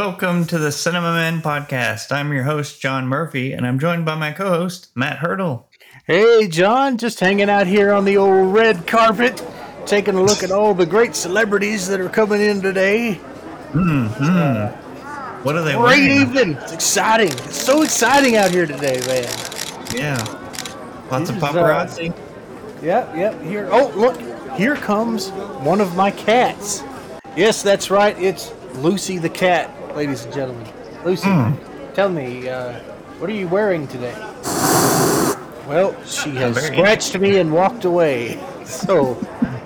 Welcome to the Cinema Men podcast. I'm your host, John Murphy, and I'm joined by my co host, Matt Hurdle. Hey, John, just hanging out here on the old red carpet, taking a look at all the great celebrities that are coming in today. Hmm. What are they Great wearing? evening. It's exciting. It's so exciting out here today, man. Yeah. Lots of Here's, uh, paparazzi. Yep, yep. Here. Oh, look. Here comes one of my cats. Yes, that's right. It's Lucy the cat, ladies and gentlemen. Lucy, tell me, uh, what are you wearing today? Well, she has scratched me and walked away. So,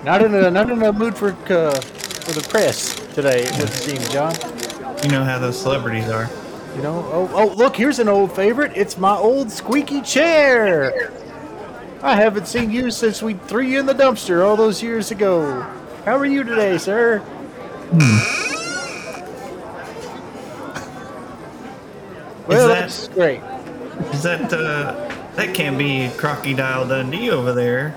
not in a not in a mood for uh, for the press today. It would seem, John. you know how those celebrities are. You know. Oh, oh, look. Here's an old favorite. It's my old squeaky chair. I haven't seen you since we threw you in the dumpster all those years ago. How are you today, sir? Well, that- that's great. Is that, uh, that can't be Crocodile Dundee over there?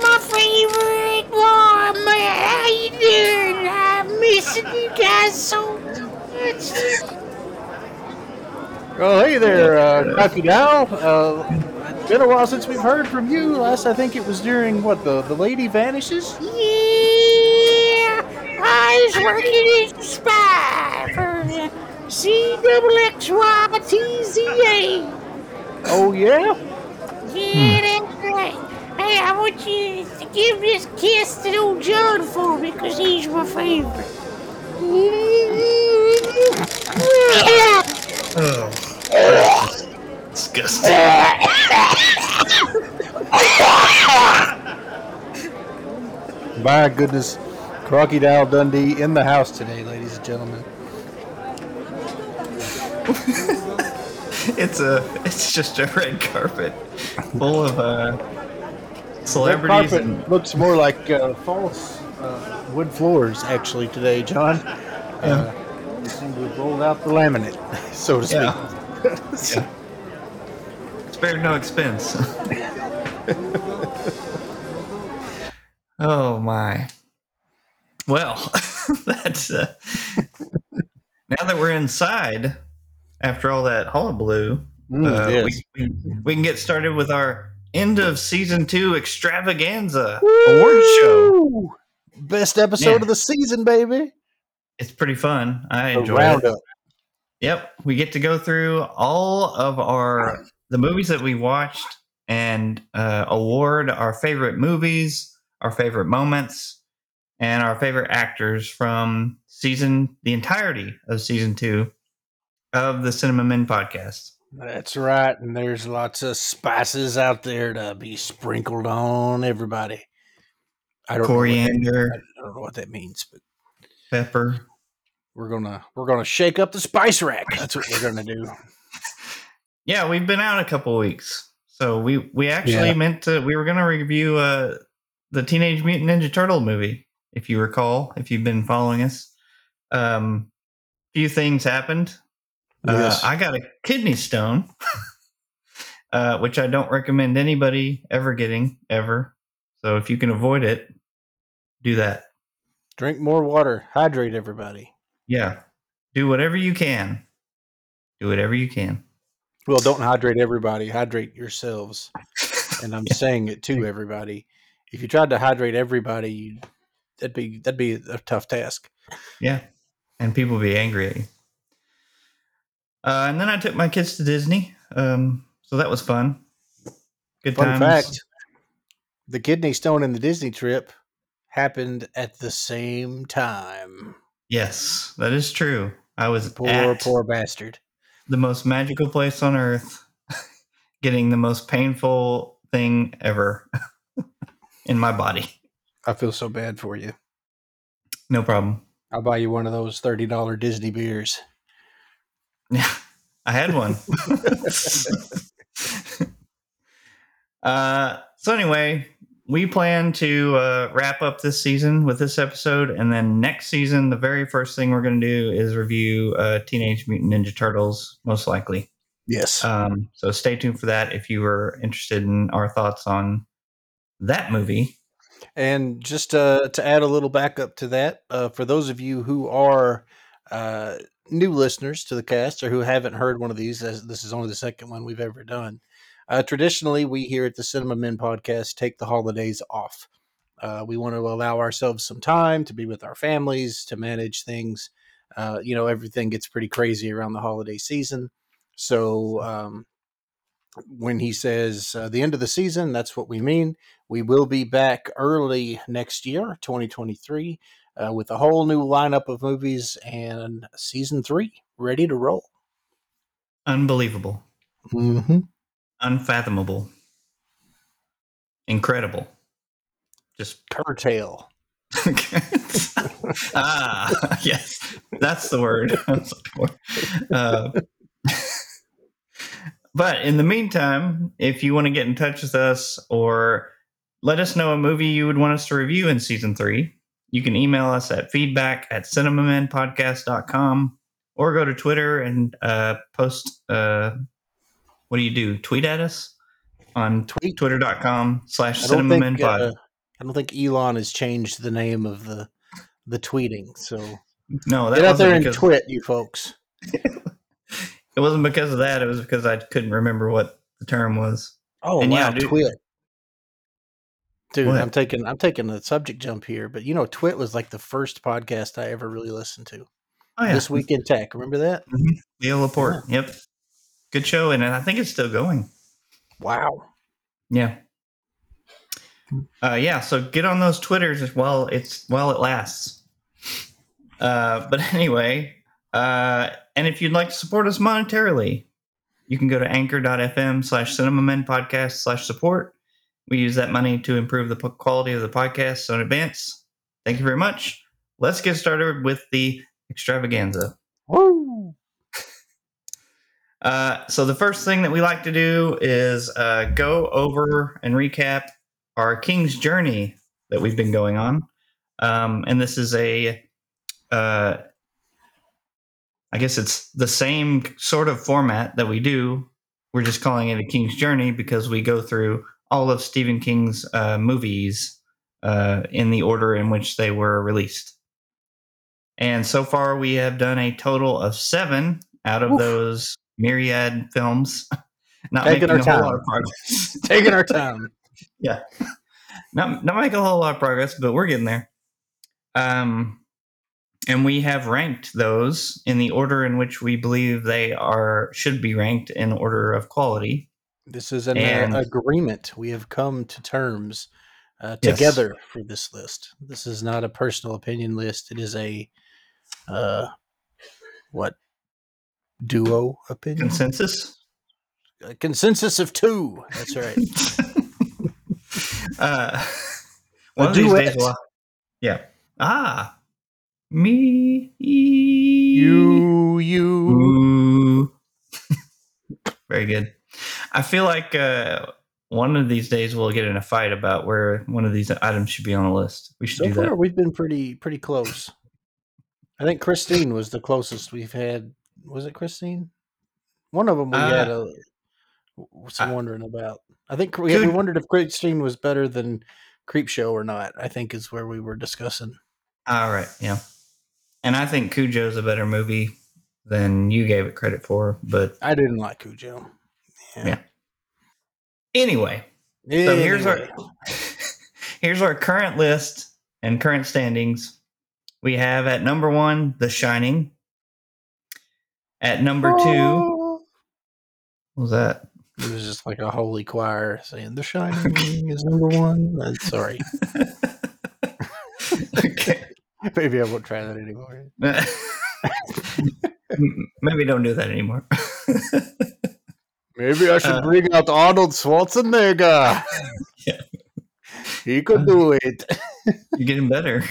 my favorite one. How you doing? I'm missing you guys so much. Oh, hey there, uh, Cocky Dow. Uh, it's been a while since we've heard from you. Last, I think it was during what the the lady vanishes. Yeah, I was working as a spy for the CXXYTZA. Oh yeah. Yeah, that's right. Hey, I want you to give this kiss to old John for me because he's my favorite. Oh. Disgusting. My goodness, Crocodile Dundee in the house today, ladies and gentlemen. It's a, it's just a red carpet full of, uh, celebrities. carpet and- looks more like uh, false uh, wood floors actually today, John. Uh, they seem to have rolled out the laminate, so to speak. Yeah. Yeah. Spared no expense. oh my. Well, that's uh, now that we're inside after all that hullabaloo, Mm, uh, yes. we, we, can get started with our end of season two extravaganza award show. Best episode Yeah. of the season, baby. It's pretty fun. I enjoy it. Yep, we get to go through all of our the movies that we watched and uh, award our favorite movies, our favorite moments, and our favorite actors from season the entirety of season two of the Cinema Men podcast. That's right, and there's lots of spices out there to be sprinkled on everybody. I don't know what that- Coriander, I don't know what that means, but pepper. we're gonna we're gonna shake up the spice rack. That's what we're gonna do. Yeah, we've been out a couple weeks, so we we actually Yeah. meant to. We were going to review uh, the Teenage Mutant Ninja Turtle movie, if you recall, if you've been following us. Um, few things happened. Yes. Uh, I got a kidney stone, uh, which I don't recommend anybody ever getting ever. So if you can avoid it, do that. Drink more water. Hydrate everybody. Yeah, do whatever you can. Do whatever you can. Well, don't hydrate everybody. Hydrate yourselves. And I'm saying it to everybody. If you tried to hydrate everybody, you'd, that'd be that'd be a tough task. Yeah, and people will be angry at you. Uh, and then I took my kids to Disney, um, so that was fun. Good Fun times. fact: the kidney stone and the Disney trip happened at the same time. Yes, that is true. I was Poor, at poor bastard. the most magical place on earth, getting the most painful thing ever in my body. I feel so bad for you. No problem. I'll buy you one of those thirty dollar Disney beers. Yeah, I had one. uh, so anyway, we plan to uh, wrap up this season with this episode, and then next season, the very first thing we're going to do is review uh, Teenage Mutant Ninja Turtles, most likely. Yes. Um, so stay tuned for that if you were interested in our thoughts on that movie. And just uh, to add a little backup to that, uh, for those of you who are uh, new listeners to the cast or who haven't heard one of these, as this is only the second one we've ever done. Uh, traditionally, we here at the Cinema Men podcast take the holidays off. Uh, we want to allow ourselves some time to be with our families, to manage things. Uh, you know, everything gets pretty crazy around the holiday season. So, um, when he says uh, the end of the season, that's what we mean. We will be back early next year, 2023, uh, with a whole new lineup of movies and season three ready to roll. Unbelievable. Mm-hmm. Unfathomable. Incredible. Just Curtail. ah, yes, that's the word. I was looking. Uh, but in the meantime, if you want to get in touch with us or let us know a movie you would want us to review in season three, you can email us at feedback at cinemamenpodcast.com or go to Twitter and uh, post. Uh, what do you do? Tweet at us on Tweet. twitter.com slash I don't think uh, I don't think Elon has changed the name of the the tweeting. So no, get out there and twit, you folks. It wasn't because of that. It was because I couldn't remember what the term was. Oh And yeah, wow, dude- twit. Dude, What? I'm taking I'm taking a subject jump here, but you know, Twit was like the first podcast I ever really listened to. Oh yeah, This week in tech, remember that? Leo Laporte. Yep, good show, and I think it's still going. Wow. Yeah, uh, yeah. So get on those twitters while it's while it lasts. Uh, but anyway, uh, and if you'd like to support us monetarily, you can go to anchor.fm slash cinemamen podcast slash support. We use that money to improve the quality of the podcast. So in advance, thank you very much. Let's get started with the extravaganza. Woo. Uh, so the first thing that we like to do is uh, go over and recap our King's Journey that we've been going on, um, and this is a, uh, I guess it's the same sort of format that we do. We're just calling it a King's Journey because we go through all of Stephen King's uh, movies uh, in the order in which they were released. And so far, we have done a total of seven out of Oof. those myriad films. Not Taking making our a whole time. lot of progress. Taking our time. Yeah. Not not making a whole lot of progress, but we're getting there. Um, and we have ranked those in the order in which we believe they are should be ranked in order of quality. This is an And- uh, agreement. We have come to terms uh, Yes. together for this list. This is not a personal opinion list. It is a uh, what duo opinion? Consensus. A consensus of two. That's right. uh, A one of these days, we'll, yeah. Ah, me. you, you. Very good. I feel like uh, one of these days we'll get in a fight about where one of these items should be on the list. We should So do far, that. we've been pretty pretty close. I think Christine was the closest we've had. Was it Christine? One of them we Uh, had a, I- wondering about. I think we, we wondered if Christine was better than Creepshow or not. I think is where we were discussing. All right, yeah. And I think Cujo's a better movie than you gave it credit for. But I didn't like Cujo. Yeah. anyway, so here's our here's our current list and current standings. We have at number one, The Shining. At number two, oh. what was that? It was just like a holy choir saying "The Shining is number one." I'm sorry. Maybe I won't try that anymore. Maybe don't do that anymore. Maybe I should Uh, bring out Arnold Schwarzenegger. Yeah. He could do it. You're getting better.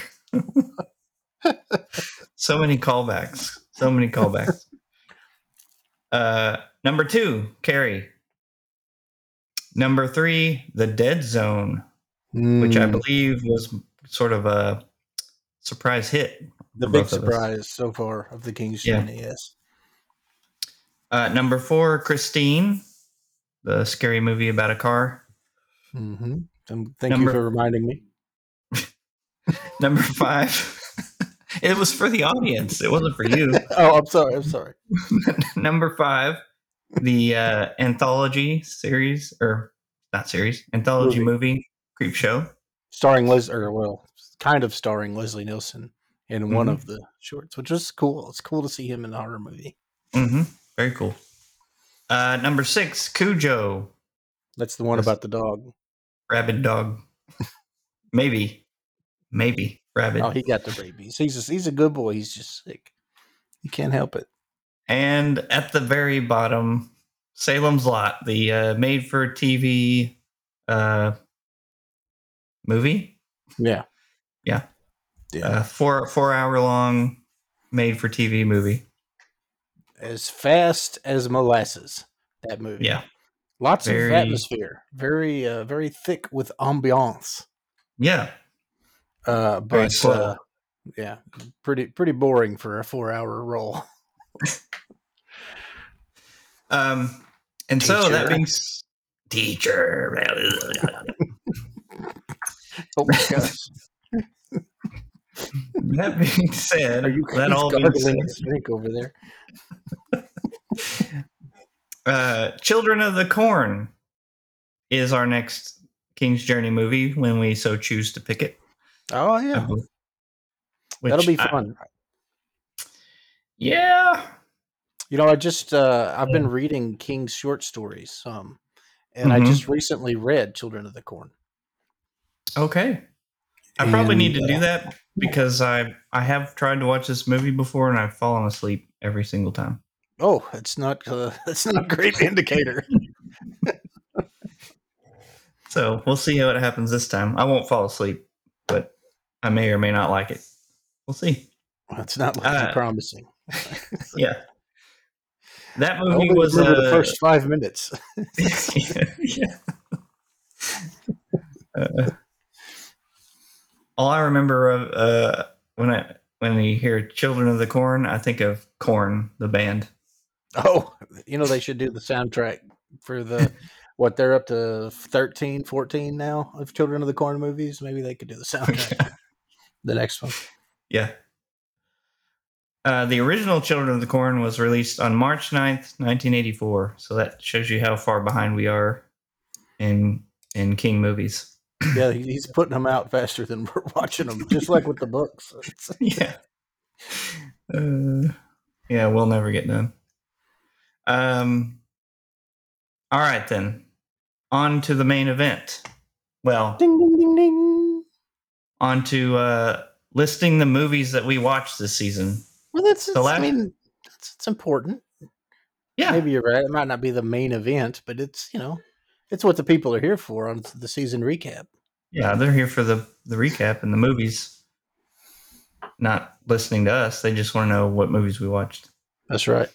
so many callbacks. So many callbacks. Uh, number two, Carrie. Number three, The Dead Zone, which I Mm, believe was sort of a surprise hit. the big both of us. surprise so far of the King's Yeah. Journey. Yes. Uh, number four, Christine, the scary movie about a car. Mm-hmm. Um, thank Number- you for reminding me. Number five. it was for the audience. It wasn't for you. Oh, I'm sorry. I'm sorry. Number five, the uh, anthology series, or not series, anthology movie, Creepshow. Starring Liz, or well, kind of starring Leslie Nielsen in one Mhm. of the shorts, which was cool. It's cool to see him in a horror movie. Mm-hmm. Very cool. Uh, number six, Cujo, That's the one Yes. about the dog. rabid dog. maybe, maybe rabid. Oh, he got the rabies. He's just, he's a good boy. He's just sick. He can't help it. And at the very bottom, Salem's Lot, the uh, made-for-TV uh, movie, Yeah. Yeah. Yeah. uh, four four-hour-long made-for-TV movie. as fast as molasses. That movie. Yeah, Lots Very- of atmosphere. Very, uh, very thick with ambiance. yeah. Uh, but uh, yeah, pretty, pretty boring for a four-hour roll. Um, and so that Teacher. being teacher. Oh my gosh! That being said, Are you that all being said, drink over there? uh, Children of the Corn is our next King's Journey movie when we so choose to pick it. Oh yeah, believe. that'll be I- fun. yeah. You know, I just uh, I've been reading King's short stories, um, and I Mhm. just recently read Children of the Corn. Okay. I probably need to do uh, that because I I have tried to watch this movie before and I've fallen asleep every single time. Oh, it's not uh, that's not a great indicator. So we'll see how it happens this time. I won't fall asleep, but I may or may not like it. We'll see. It's not looking Uh, promising. Yeah. That movie was remember the uh, first five minutes. yeah. Uh, all I remember of uh, when I when you hear "Children of the Corn," I think of Korn, the band. Oh, you know they should do the soundtrack for the what they're up to 13, 14 now of Children of the Corn movies. Maybe they could do the soundtrack. the next one. Yeah. Uh, the original Children of the Corn was released on March 9th, 1984. So that shows you how far behind we are in in King movies. Yeah, he's putting them out faster than we're watching them, just like with the books. Yeah. Uh, yeah, we'll never get done. Um. All right then. On to the main event. Well, ding ding ding ding. on to uh, listing the movies that we watched this season. Well, that's. So it's- I mean, it's, it's important. Yeah. Maybe you're right. It might not be the main event, but it's you know, it's what the people are here for on the season recap. Yeah, they're here for the the recap and the movies. Not listening to us. They just want to know what movies we watched. That's right.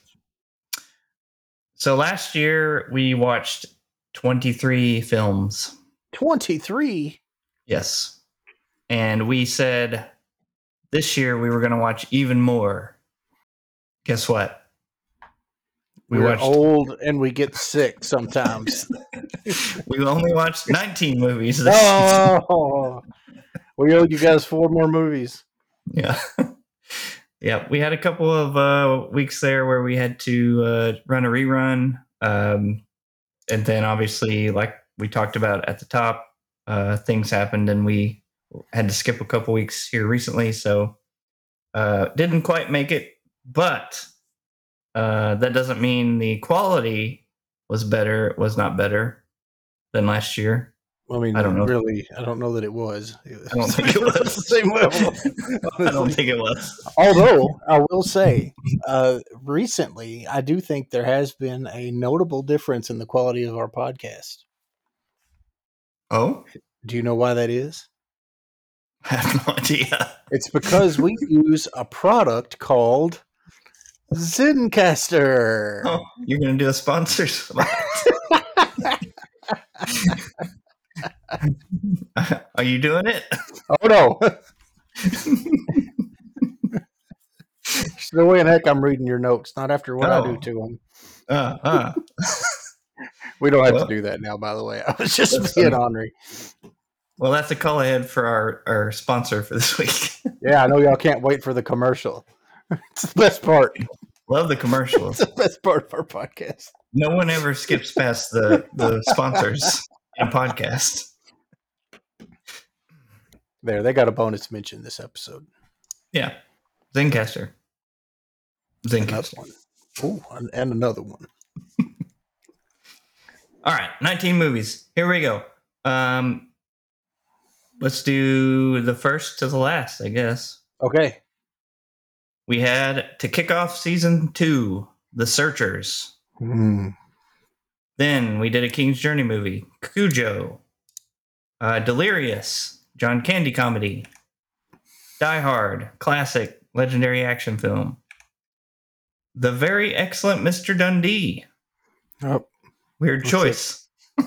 So last year we watched 23 films. Twenty three. Yes. And we said this year we were going to watch even more. Guess what? We We are watched old and we get sick sometimes. we only watched 19 movies this oh, we owe you guys four more movies. Yeah. yeah, we had a couple of uh, weeks there where we had to uh, run a rerun. Um, and then obviously, like we talked about at the top, uh, things happened and we had to skip a couple weeks here recently. So uh, didn't quite make it. But uh, that doesn't mean the quality was better, was not better than last year. I mean, I don't know. Really, I don't know that it was. I don't think it was. the same level. I don't think it was. Although I will say, uh, recently I do think there has been a notable difference in the quality of our podcast. Oh, Do you know why that is? I have no idea. It's because we use a product called Zencastr. Oh, you're gonna do a sponsor spot. Are you doing it? Oh no. There's no way in heck I'm reading your notes. Not after what I do to them. Uh, uh. We don't have Well- to do that now. By the way, I was just being ornery. Well, that's a call ahead for our, our sponsor for this week. Yeah, I know y'all can't wait for the commercial. It's the best part. Love the commercials. It's the best part of our podcast. No one ever skips past the, the sponsors in podcast. There, they got a bonus mention this episode. Yeah. Zencastr. Zencastr. one. Ooh, and- and another one. All right, 19 movies. Here we go. Um, let's do the first to the last, I guess. Okay. We had to kick off season two, The Searchers. Mm. Then we did a King's Journey movie, Cujo. Uh, Delirious, John Candy comedy. Die Hard, classic, legendary action film. The very excellent Mr. Dundee. Oh, Weird choice.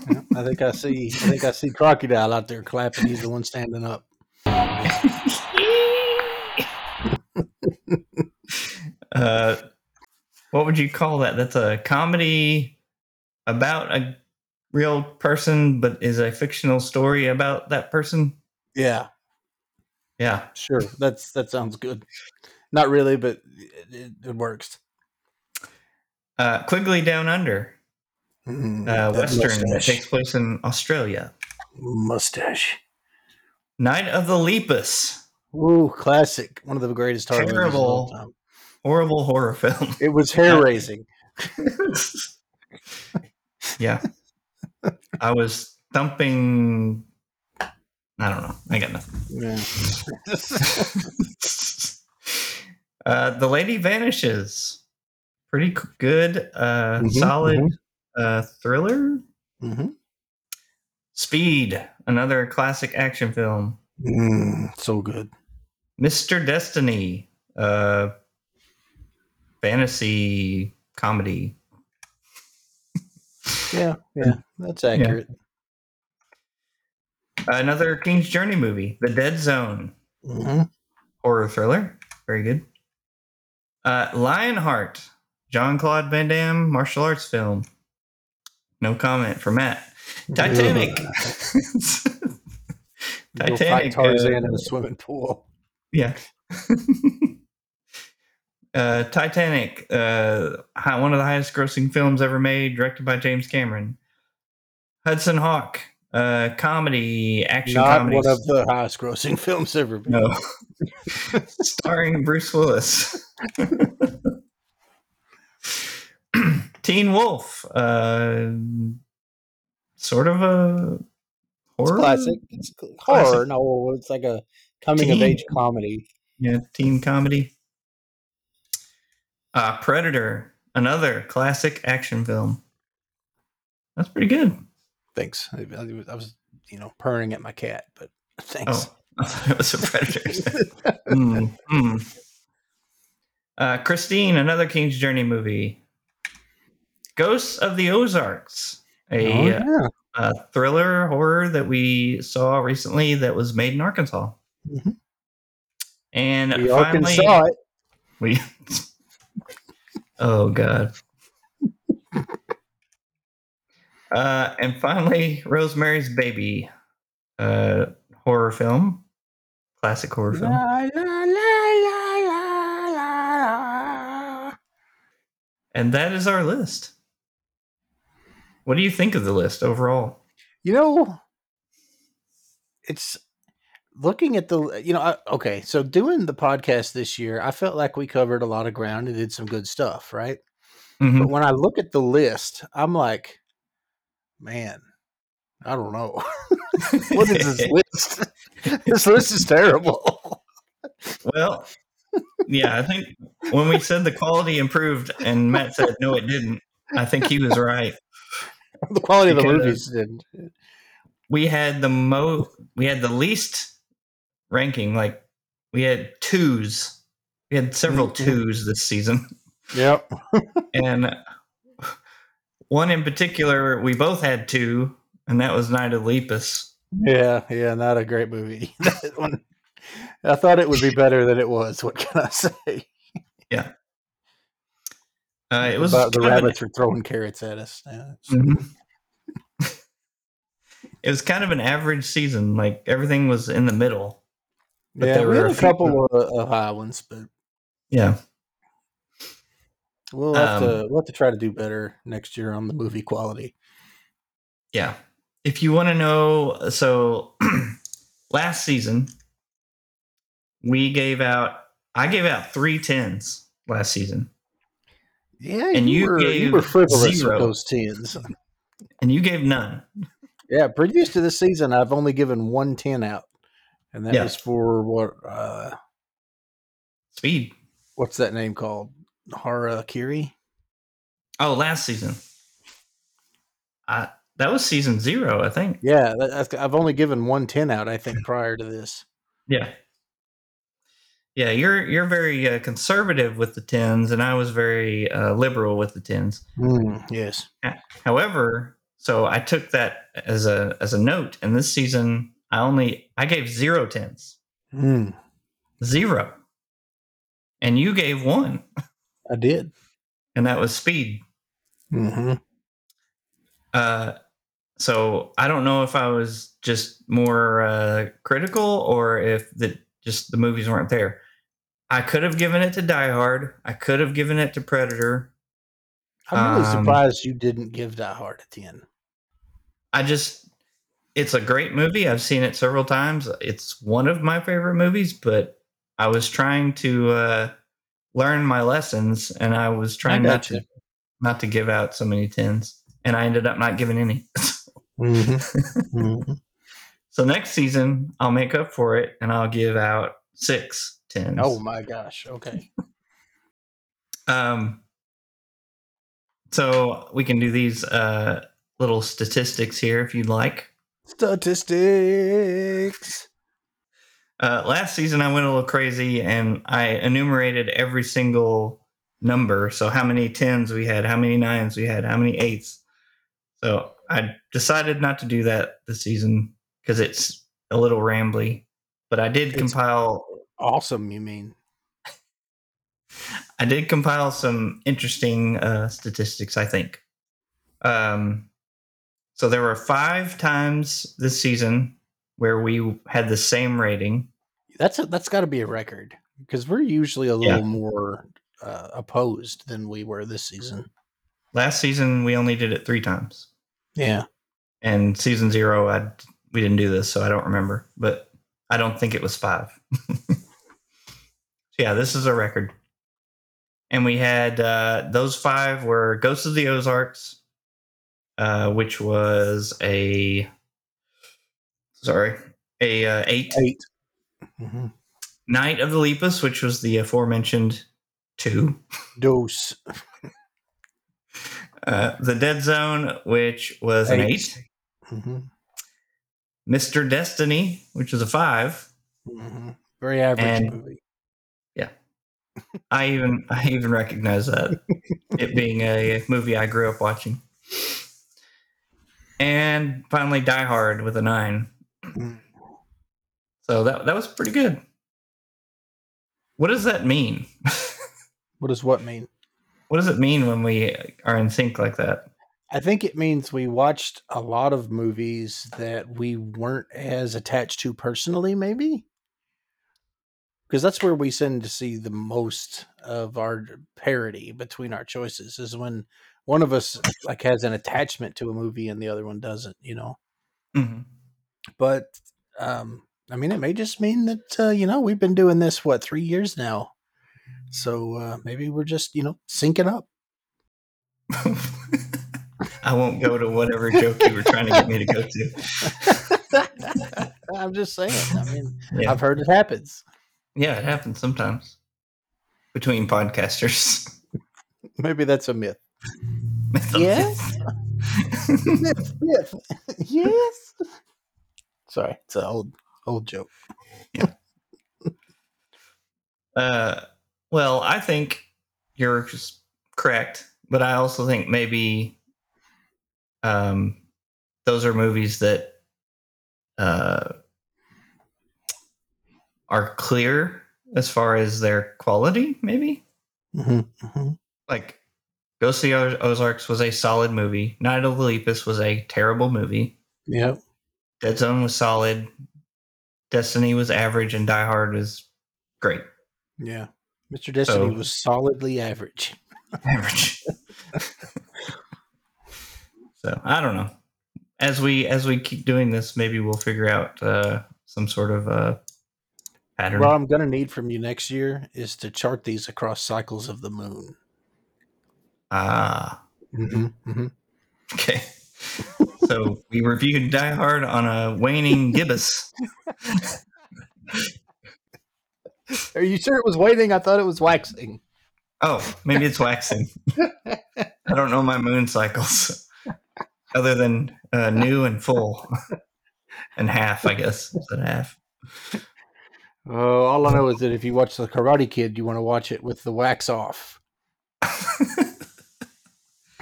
yeah, I think I see. I think I see Crocodile out there clapping. He's the one standing up. uh, what would you call that? That's a comedy about a real person, but is a fictional story about that person. Yeah, Yeah. sure. That's that sounds good. Not really, but it, it, works. Uh, Quigley Down Under, Mm, uh, that Western that takes place in Australia. mustache. Night of the Lepus, Ooh, classic. One of the greatest horror movies of all Terrible. Horrible horror film. It was hair raising. yeah. I was thumping. I don't know. I got nothing. Yeah. uh, the lady vanishes. Pretty good, uh, Mhm, solid mhm. uh, thriller. hmm Speed, another classic action film. Mm, so good. Mr. Destiny, uh, fantasy comedy. Yeah, yeah, that's accurate. Another King's Journey movie, The Dead Zone, hmm horror thriller. Very good. Uh, Lionheart, Jean Claude Van Damme, martial arts film. No comment for Matt. Titanic. Titanic. Tarzan uh, in a swimming pool. Yeah. uh, Titanic, uh, one of the highest grossing films ever made, directed by James Cameron. Hudson Hawk, uh, comedy, action Not comedy. one of the highest grossing films ever. made. no. Starring Bruce Willis. Teen Wolf, uh, sort of a It's horror. classic. It's cl- Classic. horror. No, it's like a coming-of-age comedy. Yeah, teen comedy. Uh, Predator, another classic action film. That's pretty good. Thanks. I, I was- you know, purring at my cat, but thanks. Oh, it was a Predator. Mm, mm. Uh, Christine, another King's Journey movie. Ghosts of the Ozarks, a Oh, uh, yeah. uh, thriller horror that we saw recently that was made in Arkansas. Mhm. And We finally, it. we. Oh God. uh, and finally, Rosemary's Baby, uh, horror film, classic horror film. La, la, la. And that is our list. What do you think of the list overall? You know, it's looking at the, you know, I, okay, so doing the podcast this year, I felt like we covered a lot of ground and did some good stuff, right? Mhm. But when I look at the list, I'm like, man, I don't know. what is this list? this list is terrible. well, yeah, I think when we said the quality improved and Matt said no, it didn't, I think he was right. the quality of the movies didn't. We had the mo we had the least ranking, like we had twos. We had several Mhm. twos this season. Yep. And one in particular, we both had two, and that was Night of Lepus. Yeah, yeah, not a great movie. That one- I thought it would be better than it was. What can I say? Yeah. Uh, it was about the an- rabbits are throwing carrots at us. Yeah, it's- Mhm. it was kind of an average season. Like everything was in the middle. But yeah, there we were had a a couple of, of high ones, but Yeah. we'll have Um, to we'll have to try to do better next year on the movie quality. Yeah. If you want to know, so last season we gave out. I gave out three tens last season, Yeah, And you were, gave were frivolous zero. with those tens. and you gave none. Yeah, previous to this season, I've only given one ten out, and that Yeah. was for what? uh Speed. What's that name called? Harakiri. Oh, last season. I that was season zero, I think. Yeah, that, I've only given one ten out. I think prior to this. Yeah. Yeah, you're you're very uh, conservative with the tens, and I was very uh, liberal with the tens. Mm, yes. However, so I took that as a as a note, and this season I only I gave zero tens, Mm, zero, and you gave one, I did. and that was speed. hmm Uh, so I don't know if I was just more uh, critical or if the just the movies weren't there. I could have given it to Die Hard. I could have given it to Predator. I'm really Um, surprised you didn't give Die Hard a ten. I just it's a great movie. I've seen it several times. It's one of my favorite movies, but I was trying to uh, learn my lessons and I was trying not gotcha. to not to give out so many tens and I ended up not giving any. Mm-hmm. so next season I'll make up for it and I'll give out six tens. Oh my gosh. Okay. Um, so we can do these uh, little statistics here if you'd like. Statistics. Uh, last season, I went a little crazy and I enumerated every single number. So, how many tens we had, how many nines we had, how many eights. So, I decided not to do that this season because it's a little rambly. But I did It's- compile. Awesome. You mean? I did compile some interesting uh, statistics. I think. Um, so there were five times this season where we had the same rating. That's a, that's got to be a record because we're usually a Yeah. little more uh, opposed than we were this season. Last season, we only did it three times. Yeah. and season zero i we didn't do this so i don't remember but i don't think it was five so yeah this is a record and we had uh those five were ghosts of the ozarks uh which was a sorry a uh, eight 8 Mm-hmm. night of the lepus which was the aforementioned two Dose. uh the dead zone which was an Eight. eight hmm mr destiny which was a five hmm Very average And- movie. Yeah, I even I even recognize that it being a movie I grew up watching. And finally, Die Hard with a nine. So that that was pretty good. What does that mean? What does what mean? what does it mean when we are in sync like that? I think it means we watched a lot of movies that we weren't as attached to personally, maybe. Because that's where we tend to see the most of our parity between our choices is when one of us like has an attachment to a movie and the other one doesn't, you know. hmm But um I mean it may just mean that uh, you know, we've been doing this what, 3 years now. So uh maybe we're just, you know, syncing up. I won't go to whatever joke you were trying to get me to go to. I'm just saying. I mean, Yeah, I've heard it happens. yeah, it happens sometimes between podcasters. Maybe that's a myth. Yes? myth. yes. Sorry, it's an old old joke. Yeah. Uh, well, I think you're just correct, but I also think maybe um, those are movies that uh, are clear as far as their quality. Maybe Mm-hmm, like Ghost of the Ozarks was a solid movie. Night of the Lepus was a terrible movie. Yep. Dead Zone was solid. Destiny was average, and Die Hard was great. Yeah. Mr. Destiny So- was solidly average. Average. so I don't know. As we as we keep doing this, maybe we'll figure out uh, some sort of uh, pattern. What I'm going to need from you next year is to chart these across cycles of the moon. Ah, Mm-hmm, mm-hmm. okay. so we reviewed Die Hard on a waning gibbous. Are you sure it was waning? I thought it was waxing. Oh, maybe it's waxing. I don't know my moon cycles, other than uh, new and full, and half. I guess is it half? Oh, all I know is that if you watch The Karate Kid, you want to watch it with the wax off.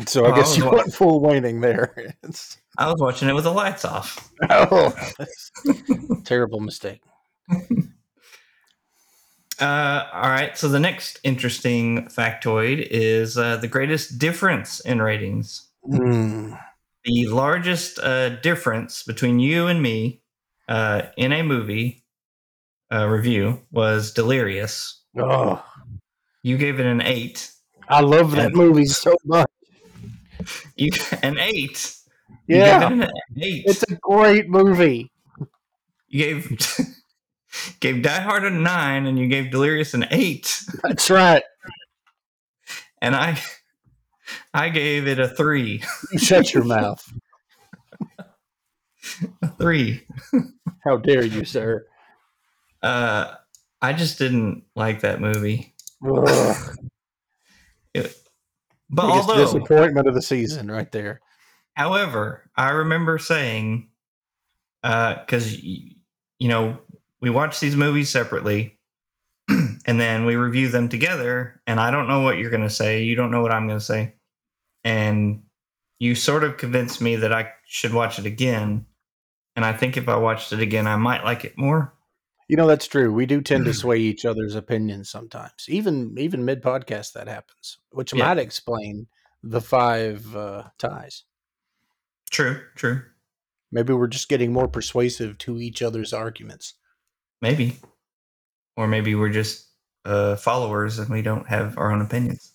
So I Oh, guess you I- want full waning there. I was watching it with the lights off. oh, terrible mistake. Uh, all right. So the next interesting factoid is uh, the greatest difference in ratings. Mm. The largest uh, difference between you and me uh, in a movie uh, review was Delirious. Oh, You gave it an eight. I love that And- movie so much. You an eight. Yeah, an eight. it's a great movie. you gave gave Die Hard a nine, and you gave Delirious an eight, That's right. and I I gave it a three. You shut your mouth. A three. How dare you, sir? Uh, I just didn't like that movie. Ugh. But Biggest although, disappointment of the season, right there. however, I remember saying, uh, because you know we watch these movies separately, and then we review them together. And I don't know what you're going to say. You don't know what I'm going to say, and you sort of convinced me that I should watch it again. And I think if I watched it again, I might like it more. You know that's true. We do tend to sway each other's opinions sometimes. Even even mid podcast that happens, which Yeah. might explain the five uh, ties. True, true, Maybe we're just getting more persuasive to each other's arguments. maybe, or maybe we're just uh, followers and we don't have our own opinions.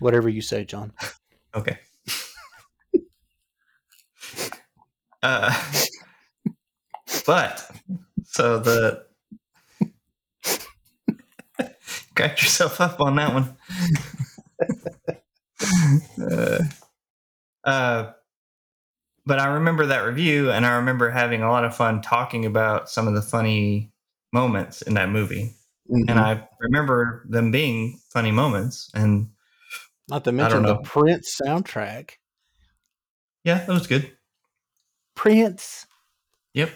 Whatever you say, John. Okay. uh, but so the cracked yourself up on that one. uh, uh, but I remember that review, and I remember having a lot of fun talking about some of the funny moments in that movie, Mm-hmm. and I remember them being funny moments, and Not to mention the. Prince soundtrack. yeah, that was good. Prince. Yep.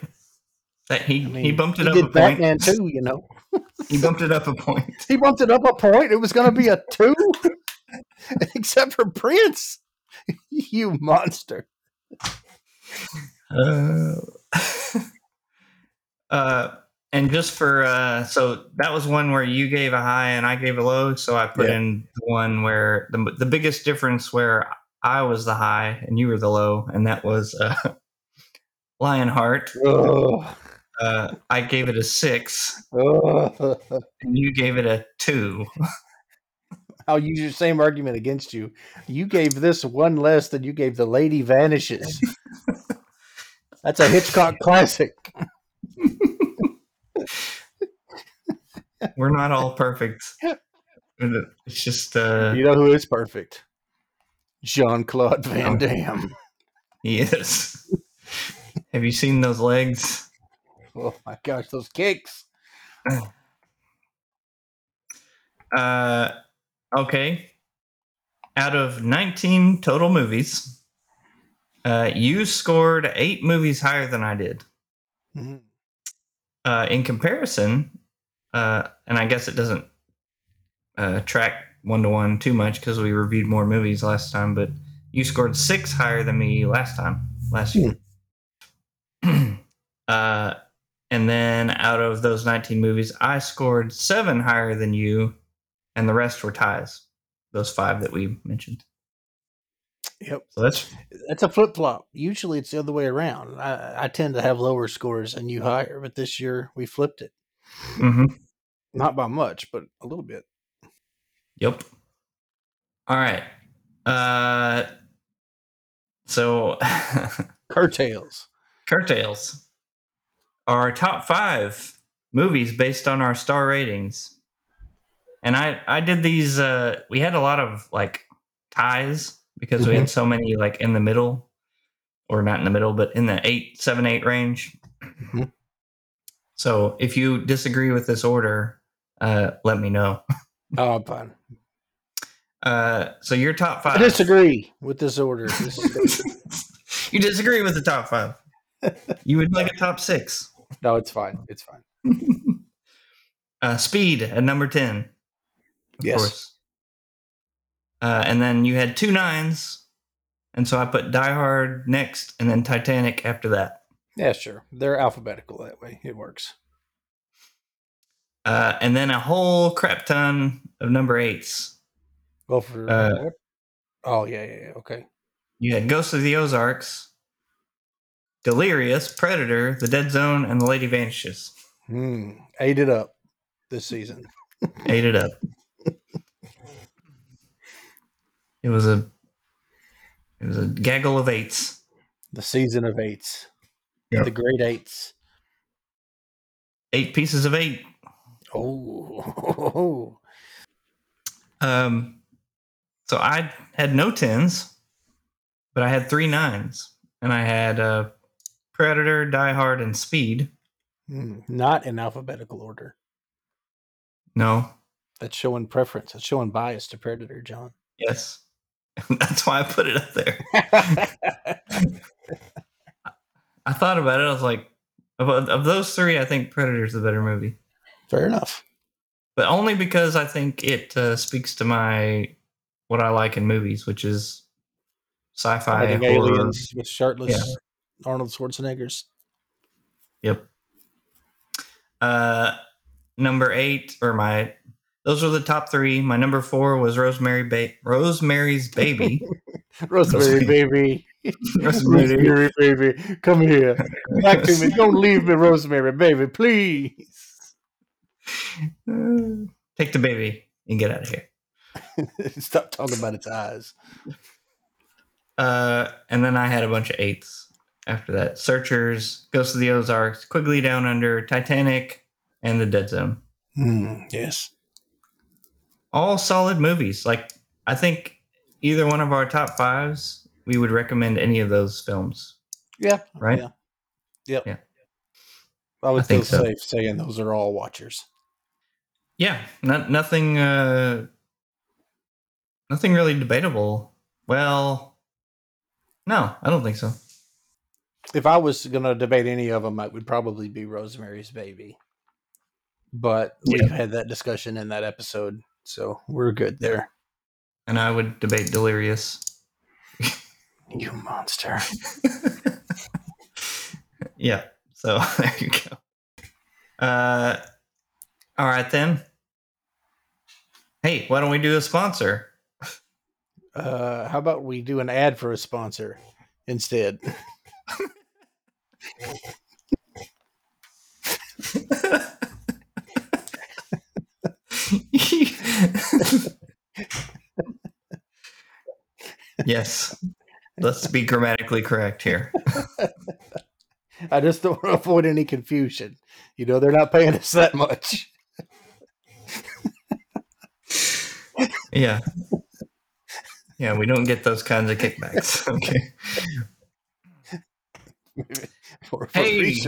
That he I mean, he bumped it he up did a point. Batman too. You know, He bumped it up a point. he bumped it up a point. It was going to be a two, except for Prince. you monster. Uh, uh, and just for uh, so that was one where you gave a high and I gave a low. So I put Yeah. in the one where the the biggest difference where I was the high and you were the low, and that was uh, Lionheart. Ugh. Uh, I gave it a six, and you gave it a two. I'll use your same argument against you. You gave this one less than you gave The Lady Vanishes. That's a Hitchcock classic. We're not all perfect. It's just uh, You know who is perfect? Jean Claude Van. Damme. he is. Have you seen those legs? Oh my gosh, those kicks. Uh, okay. Out of 19 total movies, uh, you scored eight movies higher than I did. Mhm. Uh, in comparison, uh, and I guess it doesn't uh, track one to one too much because we reviewed more movies last time, but you scored six higher than me last time, last year. uh, and then out of those 19 movies, I scored seven higher than you, and the rest were ties. Those five that we mentioned. Yep. So that's That's a flip flop. Usually it's the other way around. I, I tend to have lower scores and you higher, but this year we flipped it. mhm. Not by much, but a little bit. Yep. All right. Uh, so Curtails. curtails. Our top five movies based on our star ratings, and I I did these. Uh, we had a lot of like ties because we had so many like in the middle, or not in the middle, but in the eight, seven, eight range. Mhm. So if you disagree with this order, uh, let me know. Oh, I'm fine. Uh, so your top I five. disagree with this order. You disagree with the top five. You would like a top six. No, it's fine. It's fine. uh, Speed at number ten, of Yes. course. Uh, and then you had two nines, and so I put Die Hard next, and then Titanic after that. Yeah, sure. They're alphabetical that way. It works. Uh, and then a whole crap ton of number eights. Go for Uh. Oh yeah, yeah, yeah. Okay. You had Ghost of the Ozarks, Delirious, Predator, The Dead Zone, and The Lady Vanishes. Hmm. Ate it up this season. Ate it up. It was a it was a gaggle of eights. The season of eights. Yep. The great eights. Eight pieces of eight. Oh. Um, so I had no tens, but I had three nines, and I had uh, Predator, Die Hard, and Speed. Hmm. Not in alphabetical order. No, That's showing preference. That's showing bias to Predator, John. yes, that's why I put it up there. I thought about it. I was like, of, of those three, I think Predator's the better movie, Fair enough. but only because I think it uh, speaks to my what I like in movies, which is sci-fi horror. aliens with shirtless Yeah. Arnold Schwarzeneggers. Yep. Uh, number eight, or my, those were the top three. My number four was Rosemary ba- Rosemary's Baby. Rosemary, baby. Rosemary. Rosemary, baby. Come here. Back to me. Don't leave me, Rosemary, baby, please. Take the baby and get out of here. Stop talking about its eyes. Uh, and then I had a bunch of eights after that: Searchers, Ghost of the Ozarks, Quigley Down Under, Titanic, and The Dead Zone. Hmm, yes. All solid movies. Like I think either one of our top fives, we would recommend any of those films. Yeah. Right? Yeah. Yep. Yeah. I would I think feel so. safe saying those are all watchers. Yeah, no, nothing. Uh, nothing really debatable. Well, no, I don't think so. If I was going to debate any of them, it would probably be Rosemary's Baby. But we've had that discussion in that episode, so we're good there. And I would debate Delirious. You monster. yeah. So there you go. Uh, all right then. Hey, why don't we do a sponsor? Uh, how about we do an ad for a sponsor instead? Yes. Let's be grammatically correct here. I just don't want to avoid any confusion. You know, they're not paying us that much. Yeah. Yeah, we don't get those kinds of kickbacks. Okay. for, for Hey.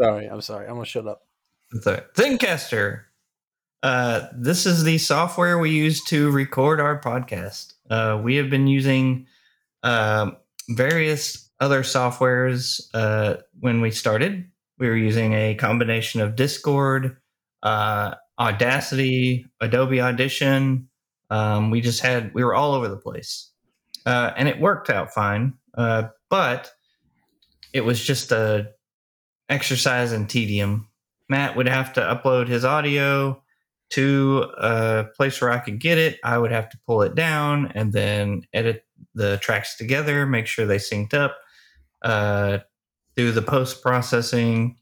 Sorry, I'm sorry. I'm gonna shut up. Right. Zencastr. Uh, this is the software we use to record our podcast. Uh, we have been using um various other softwares uh, when we started. We were using a combination of Discord, uh, Audacity, Adobe Audition. Um, we just had, we were all over the place. Uh, and it worked out fine. Uh, but it was just a exercise in tedium Matt would have to upload his audio, to a place where I could get it, I would have to pull it down and then edit the tracks together, make sure they synced up, uh, do the post processing,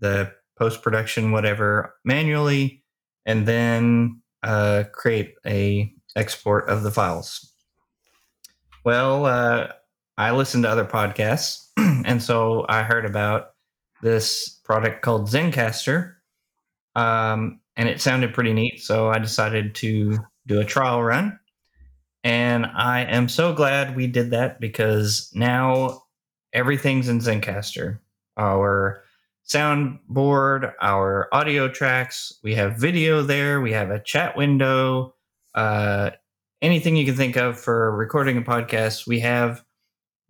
the post production, whatever, manually, and then uh, create a export of the files. Well, uh, I listened to other podcasts, and so I heard about this product called Zencastr, um, and it sounded pretty neat. So I decided to do a trial run, and I am so glad we did that because now everything's in Zencastr. Our soundboard, our audio tracks, we have video there, we have a chat window, uh, anything you can think of for recording a podcast, we have.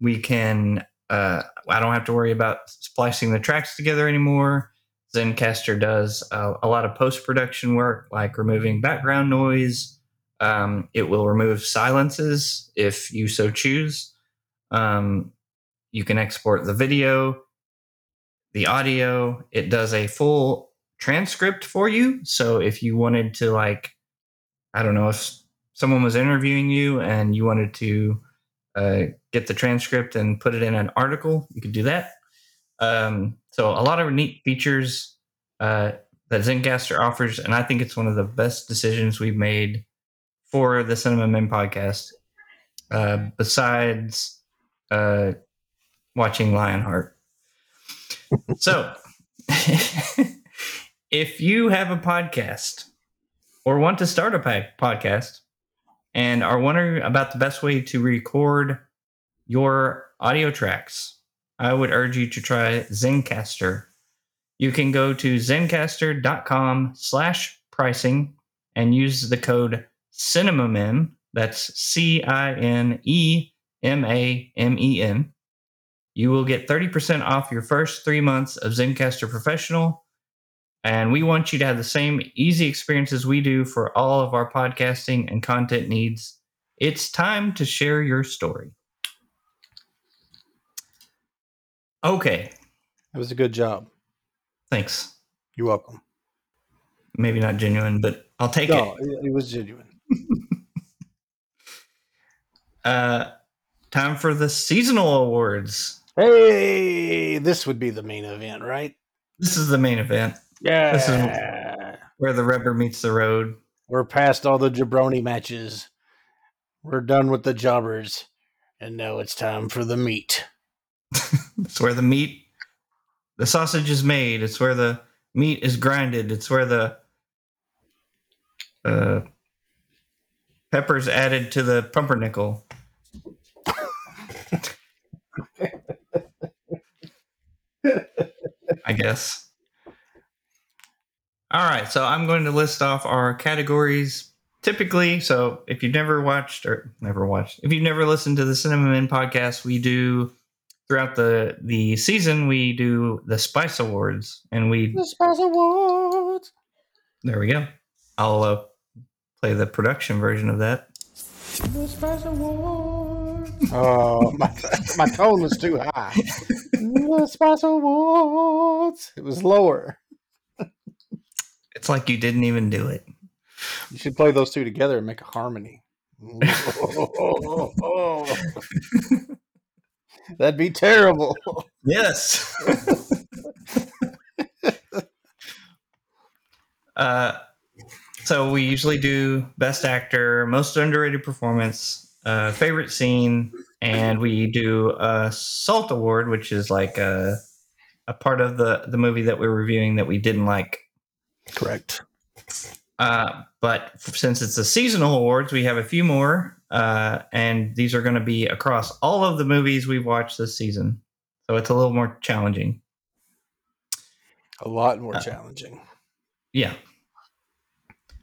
We can. Uh, I don't have to worry about splicing the tracks together anymore. Zencastr does a lot of post production work, like removing background noise. Um, it will remove silences if you so choose. Um, you can export the video, the audio. It does a full transcript for you. So if you wanted to, like, I don't know, if someone was interviewing you and you wanted to uh, get the transcript and put it in an article, you could do that. Um, so a lot of neat features uh, that Zencastr offers, and I think it's one of the best decisions we've made for the Cinema Men podcast. Uh, besides uh, watching Lionheart. So, if you have a podcast or want to start a podcast and are wondering about the best way to record your audio tracks, I would urge you to try Zencastr. You can go to zencastr.com slash pricing and use the code CinemaMen, that's C-I-N-E-M-A-M-E-N. You will get 30% off your first three months of Zencastr Professional. And we want you to have the same easy experiences we do for all of our podcasting and content needs. It's time to share your story. Okay, That was a good job. thanks. You're welcome. Maybe not genuine, but I'll take No, it. it, it was genuine. Uh, time for the seasonal awards. Hey, this would be the main event, right? This is the main event Yeah. This is- where the rubber meets the road. We're past all the jabroni matches. We're done with the jobbers. And now it's time for the meat. It's where the meat, the sausage is made. It's where the meat is grinded. It's where the uh, peppers added to the pumpernickel. I guess. All right, so I'm going to list off our categories. Typically, so if you've never watched or never watched, if you've never listened to the Cinema Men podcast, we do throughout the the season we do the Spice Awards, and we The Spice Awards. there we go. I'll uh, play the production version of that. The Spice Awards. Oh, my, my tone was too high. the Spice Awards. It was lower. It's like you didn't even do it. You should play those two together and make a harmony. That'd be terrible. Yes. uh, so we usually do best actor, most underrated performance, uh, favorite scene, and we do a salt award, which is like a a part of the the movie that we're reviewing that we didn't like. Correct. Uh, but since it's the seasonal awards, we have a few more, uh, and these are going to be across all of the movies we've watched this season. So it's a little more challenging. A lot more Uh, challenging. Yeah.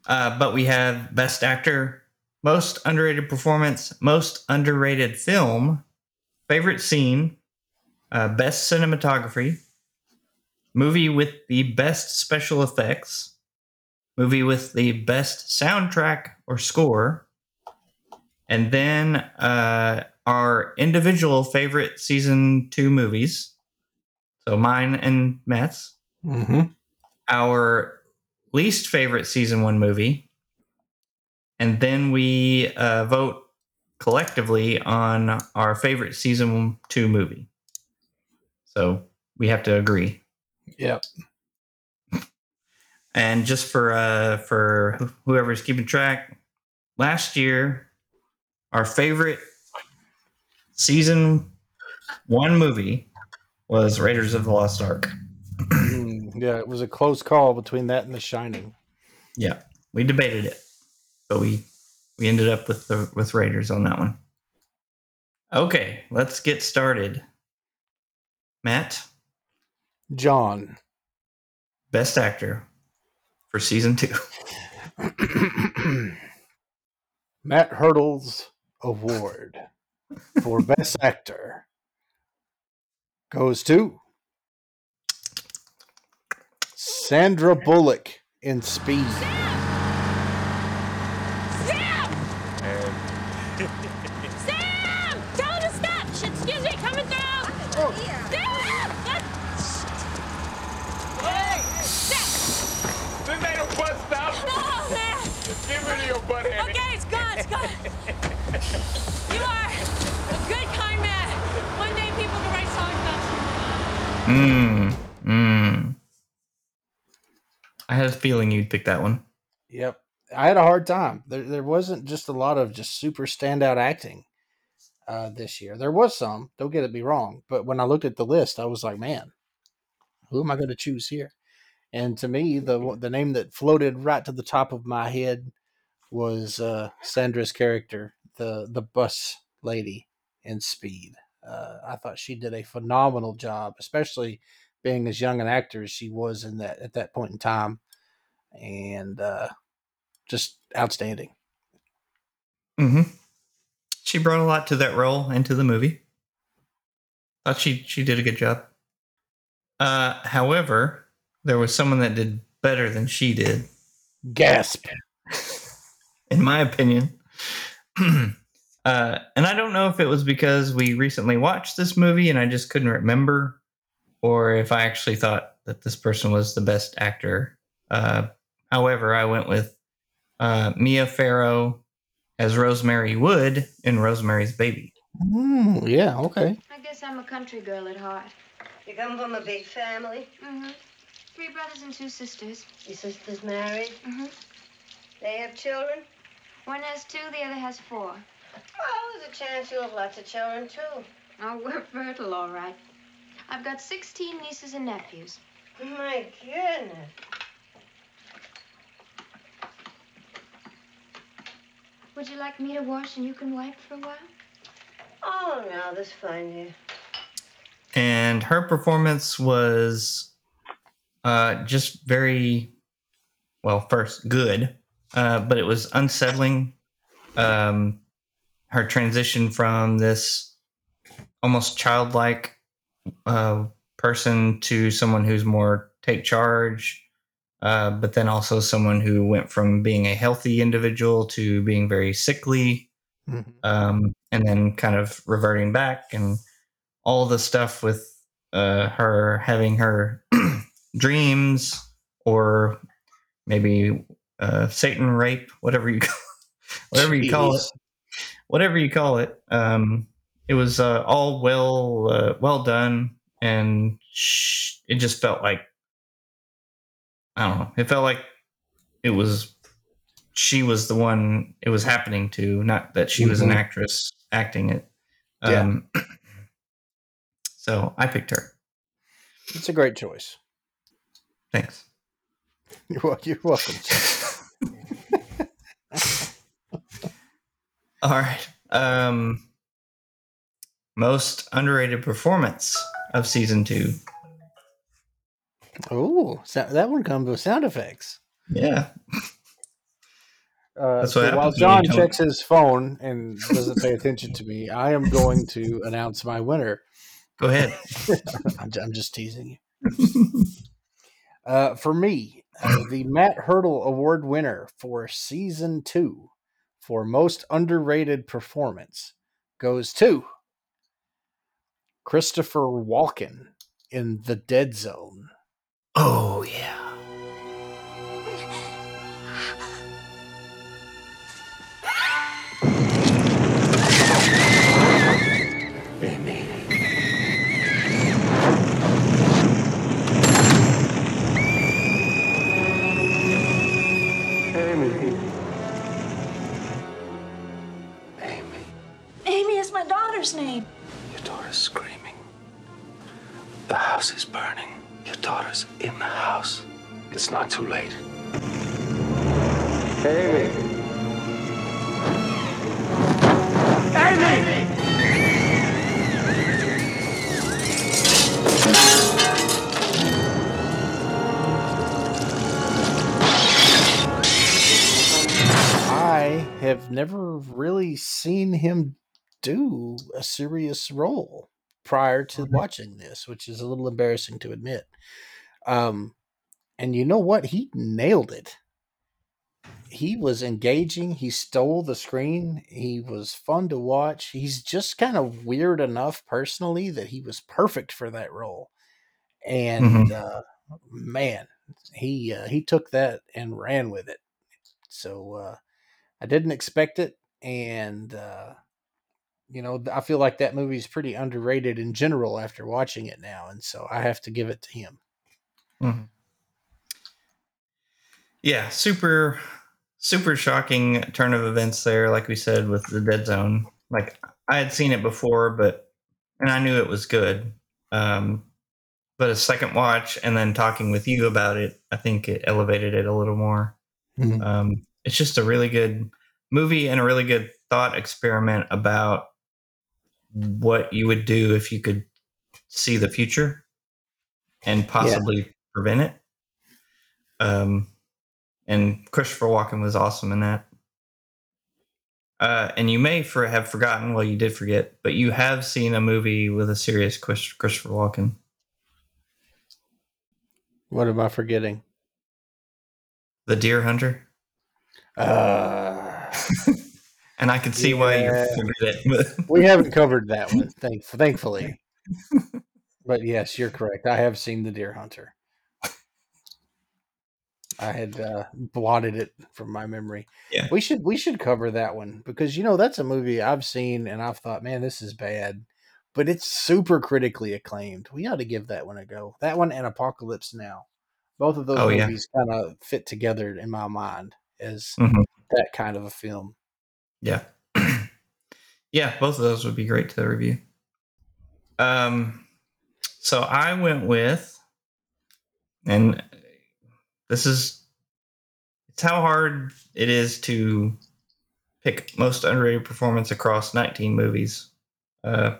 Uh, but we have Best Actor, Most Underrated Performance, Most Underrated Film, Favorite Scene, uh, Best Cinematography, Movie with the Best Special Effects, Movie with the Best Soundtrack or Score, and then uh, our individual favorite Season 2 movies. So mine and Matt's Mm-hmm. our least favorite season one movie, and then we uh, vote collectively on our favorite season two movie. So we have to agree. Yep. And just for uh, for whoever's keeping track, last year our favorite season one movie was Raiders of the Lost Ark. Mm, yeah, it was a close call between that and The Shining. Yeah, we debated it, but we we ended up with the with Raiders on that one. Okay, let's get started. Matt, John. best actor for season two. Matt Hurdle's award for Best Actor goes to Sandra Bullock in Speed. Mmm. Mmm. I had a feeling you'd pick that one. Yep. I had a hard time. There, there wasn't just a lot of just super standout acting uh, this year. There was some, don't get it me wrong. But when I looked at the list, I was like, man, who am I going to choose here? And to me, the the name that floated right to the top of my head was uh, Sandra's character, the the bus lady in Speed. Uh, I thought she did a phenomenal job, especially being as young an actor as she was in that at that point in time, and uh, just outstanding. Mm-hmm. She brought a lot to that role and to the movie. Thought she she did a good job. Uh, however, there was someone that did better than she did, Gasp! in my opinion. uh, and I don't know if it was because we recently watched this movie and I just couldn't remember, or if I actually thought that this person was the best actor. Uh, however, I went with uh, Mia Farrow as Rosemary Wood in Rosemary's Baby. Mm, yeah, okay. I guess I'm a country girl at heart. You come from a big family? Mm-hmm. Three brothers and two sisters. Your sister's married? Mm-hmm. They have children? One has two, the other has four. Well, there's a chance you'll have lots of children, too. Oh, we're fertile, all right. I've got 16 nieces and nephews. My goodness. Would you like me to wash and you can wipe for a while? Oh, no, this fine here. and her performance was uh, just very well first good uh, but it was unsettling um, her transition from this almost childlike uh, person to someone who's more take charge uh, but then also someone who went from being a healthy individual to being very sickly Mhm. um, and then kind of reverting back and all the stuff with uh, her having her dreams or maybe uh, Satan rape, whatever you whatever you call it, Jeez. Whatever you call it. Um, it was uh, all well uh, well done, and sh- it just felt like I don't know. It felt like it was she was the one it was happening to, not that she was an Mhm. actress acting it. Yeah. Um, so I picked her. It's a great choice. Thanks. You're, you're welcome. All right. Um, most underrated performance of season two. Oh, so that one comes with sound effects. Yeah. Uh, so while John checks his phone and doesn't pay attention to me, I am going to announce my winner. Go ahead. I'm, I'm just teasing you. Uh, for me, uh, the Matt Hurdle Award winner for season two for most underrated performance goes to Christopher Walken in The Dead Zone. oh yeah. daughter's name? Your daughter's screaming. The house is burning. Your daughter's in the house. It's not too late. Amy. Amy! I have never really seen him do a serious role prior to watching this, which is a little embarrassing to admit. Um, and you know what? He nailed it. He was engaging. He stole the screen. He was fun to watch. He's just kind of weird enough personally that he was perfect for that role. And uh, man, he uh, he took that and ran with it. So uh, I didn't expect it, and uh, you know I feel like that movie's pretty underrated in general after watching it now, and so I have to give it to him. Mhm. Yeah, super, super shocking turn of events there. Like we said with the Dead Zone, like I had seen it before, but and I knew it was good. Um, but a second watch and then talking with you about it, I think it elevated it a little more. Mhm. Um, it's just a really good movie and a really good thought experiment about what you would do if you could see the future and possibly prevent it. Um, and Christopher Walken was awesome in that. Uh, and you may for have forgotten, well, you did forget, but you have seen a movie with a serious Chris- Christopher Walken. What am I forgetting? The Deer Hunter. Uh, And I can see why you Yeah. forget it. we haven't covered that one, thank, thankfully. But yes, you're correct. I have seen the Deer Hunter. I had uh, blotted it from my memory. Yeah. we should we should cover that one because you know that's a movie I've seen and I've thought, man, this is bad, but it's super critically acclaimed. We ought to give that one a go. That one and Apocalypse Now, both of those Oh, yeah. movies kind of fit together in my mind as Mhm. that kind of a film. Yeah. yeah, both of those would be great to review. Um so I went with and this is it's how hard it is to pick most underrated performance across 19 movies. Uh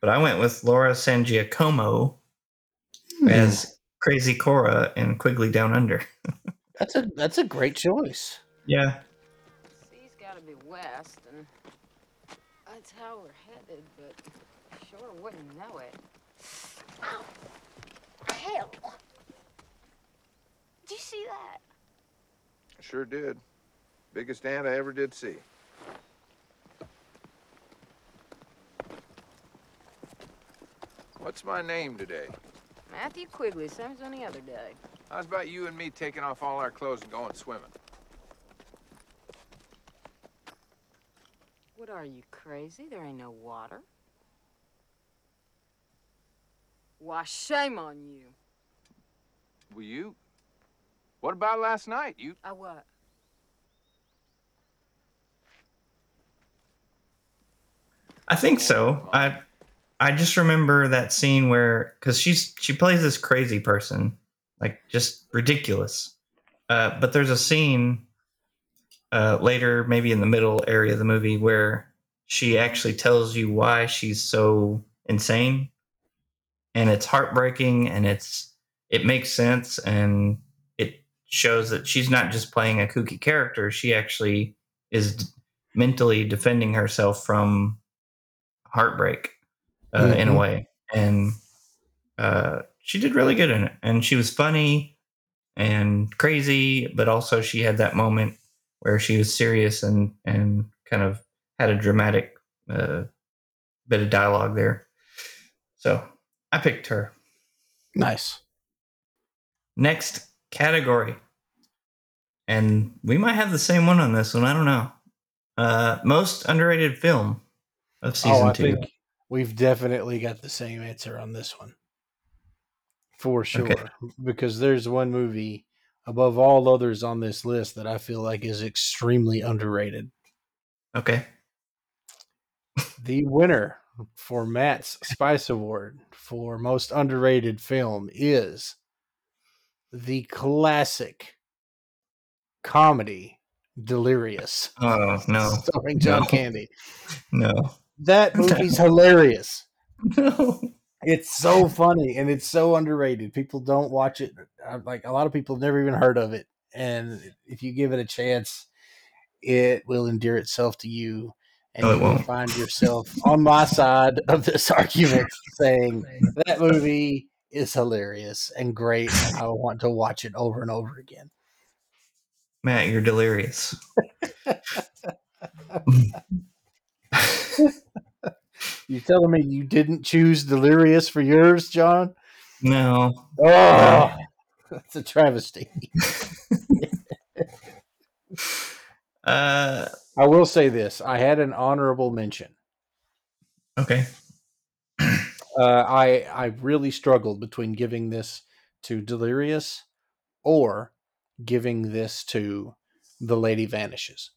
but I went with Laura San Giacomo as Crazy Cora in Quigley Down Under. That's a that's a great choice. Yeah. Sea's gotta be west, and that's how we're headed, but sure wouldn't know it. Ow! Hell. Did you see that? Sure did. Biggest ant I ever did see. What's my name today? Matthew Quigley, same as any other day. How's about you and me taking off all our clothes and going swimming? What are you, crazy? There ain't no water. Why, shame on you. Will you? What about last night? You I what? I think so. I I just remember that scene where because she's she plays this crazy person, like just ridiculous. Uh, but there's a scene uh, later, maybe in the middle area of the movie, where she actually tells you why she's so insane, and it's heartbreaking, and it's it makes sense, and it shows that she's not just playing a kooky character; she actually is d- mentally defending herself from heartbreak uh, in a Mhm. way. And uh, she did really good in it. And she was funny and crazy but also she had that moment where she was serious and and kind of had a dramatic uh, bit of dialogue there so i picked her Nice. next category and we might have the same one on this one i don't know uh, most underrated film of season oh, I two think we've definitely got the same answer on this one. For sure. Okay. Because there's one movie above all others on this list that I feel like is extremely underrated. okay The winner for Matt's Spice Award for most underrated film is the classic comedy Delirious, Oh no, starring John No. Candy. no, That movie's hilarious. no. It's so funny and it's so underrated. People don't watch it. Uh, Like a lot of people have never even heard of it. And if you give it a chance, it will endear itself to you. And No, you will find yourself on my side of this argument saying that movie is hilarious and great. And I want to watch it over and over again. Matt, you're delirious. You telling me you didn't choose Delirious for yours, John? no, Oh, that's a travesty. uh, I will say this: I had an honorable mention. okay, Uh, I I really struggled between giving this to Delirious or giving this to The Lady Vanishes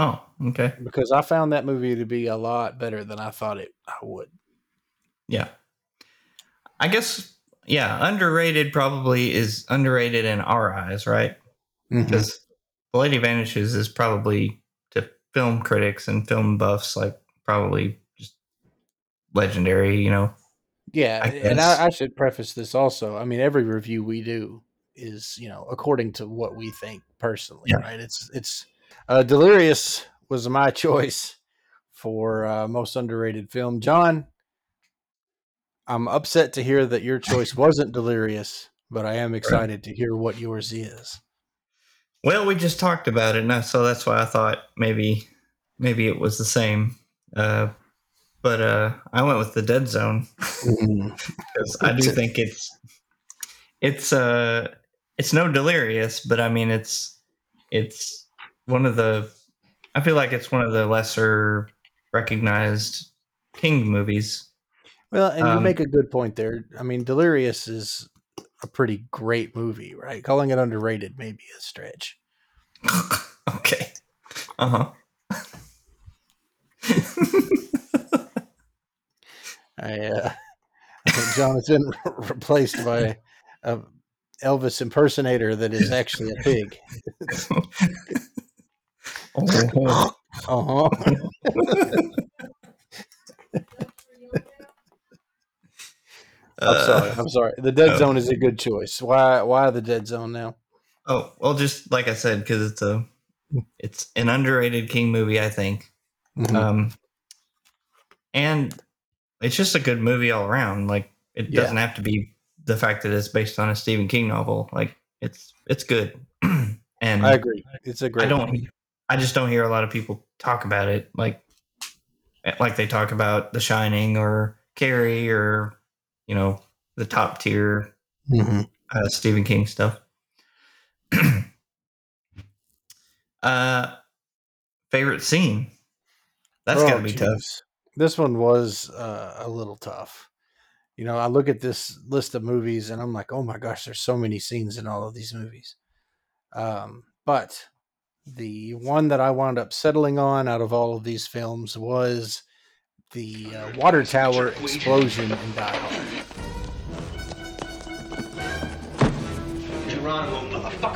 oh, okay, because I found that movie to be a lot better than I thought it I would. yeah. I guess, yeah, underrated probably is underrated in our eyes, right? Mm-hmm. Because The Lady Vanishes is probably to film critics and film buffs like probably just legendary, you know. Yeah, I and. I, I should preface this also. I mean, every review we do is, you know, according to what we think personally, Yeah. right? It's it's uh, Delirious was my choice for uh, most underrated film. John, I'm upset to hear that your choice wasn't Delirious, but I am excited to hear what yours is. Well, we just talked about it, and so that's why I thought maybe maybe it was the same. Uh, but uh, I went with the Dead Zone because I do think it's it's uh it's no delirious, but I mean it's it's one of the I feel like it's one of the lesser recognized King movies. Well, and you Um, make a good point there. I mean, Delirious is a pretty great movie, right? Calling it underrated may be a stretch. okay. Uh huh. I, uh, I think Jonathan replaced by a Elvis impersonator that is actually a pig. Oh. Uh huh. I'm sorry. I'm sorry. The Dead oh. Zone is a good choice. Why? Why the Dead Zone now? Oh well, just like I said, because it's a it's an underrated King movie, I think. Mhm. Um, and it's just a good movie all around. Like it Yeah. doesn't have to be the fact that it's based on a Stephen King novel. Like it's it's good. and I agree. It's a great. I don't. movie. I just don't hear a lot of people talk about it like like they talk about The Shining or Carrie or you know the top tier Mhm. uh, Stephen King stuff. uh, favorite scene. That's Oh, gotta be tough. This one was uh, a little tough. You know, I look at this list of movies and I'm like, oh my gosh, there's so many scenes in all of these movies. Um, but the one that I wound up settling on out of all of these films was the uh, water tower explosion in Die Hard. Geronimo, motherfucker.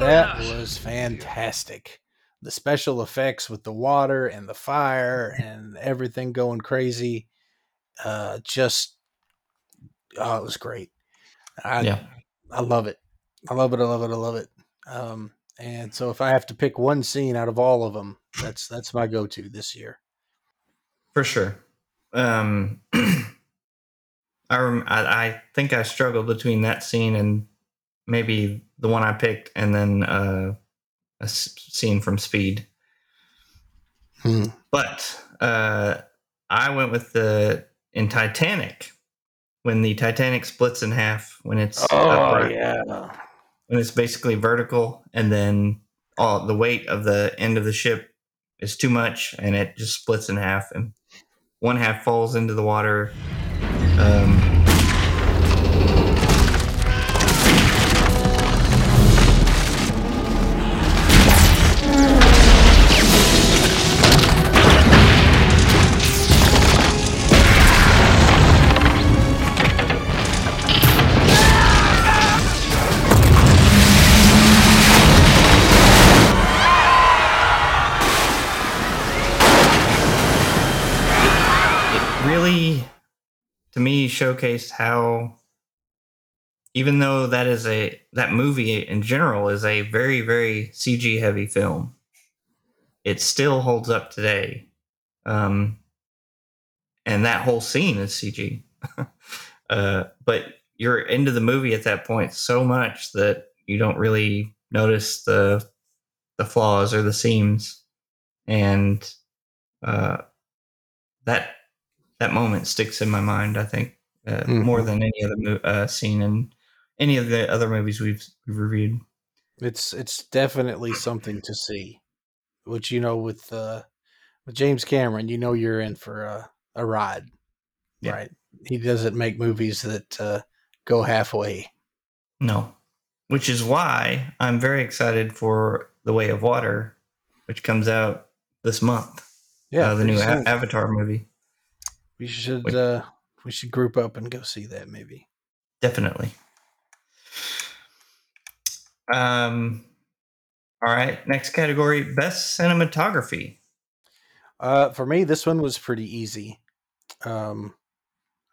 That was fantastic. The special effects with the water and the fire and everything going crazy. Uh, just, oh, it was great. I, Yeah. I love it. I love it. I love it. I love it. Um, and so if I have to pick one scene out of all of them, that's that's my go-to this year. For sure. Um, I, rem- I I think I struggled between that scene and maybe the one I picked, and then uh, a s- scene from Speed. But uh, I went with the in Titanic when the Titanic splits in half when it's Oh upright, yeah. when it's basically vertical, and then all the weight of the end of the ship is too much, and it just splits in half, and one half falls into the water. Um, me showcased how even though that is a that movie in general is a very very cg heavy film it still holds up today. Um and that whole scene is cg uh but you're into the movie at that point so much that you don't really notice the the flaws or the seams. And uh that that moment sticks in my mind. I think uh, Mhm. more than any other mo- uh, scene in any of the other movies we've, we've reviewed. It's it's definitely something to see. Which you know with uh with James Cameron, you know you're in for a, a ride. Yeah. Right. He doesn't make movies that uh go halfway. No, which is why I'm very excited for The Way of Water, which comes out this month. Yeah. uh, the new a- Avatar movie. We should Wait. uh we should group up and go see that maybe. Definitely. Um. All right. Next category: best cinematography. Uh, for me, this one was pretty easy. Um,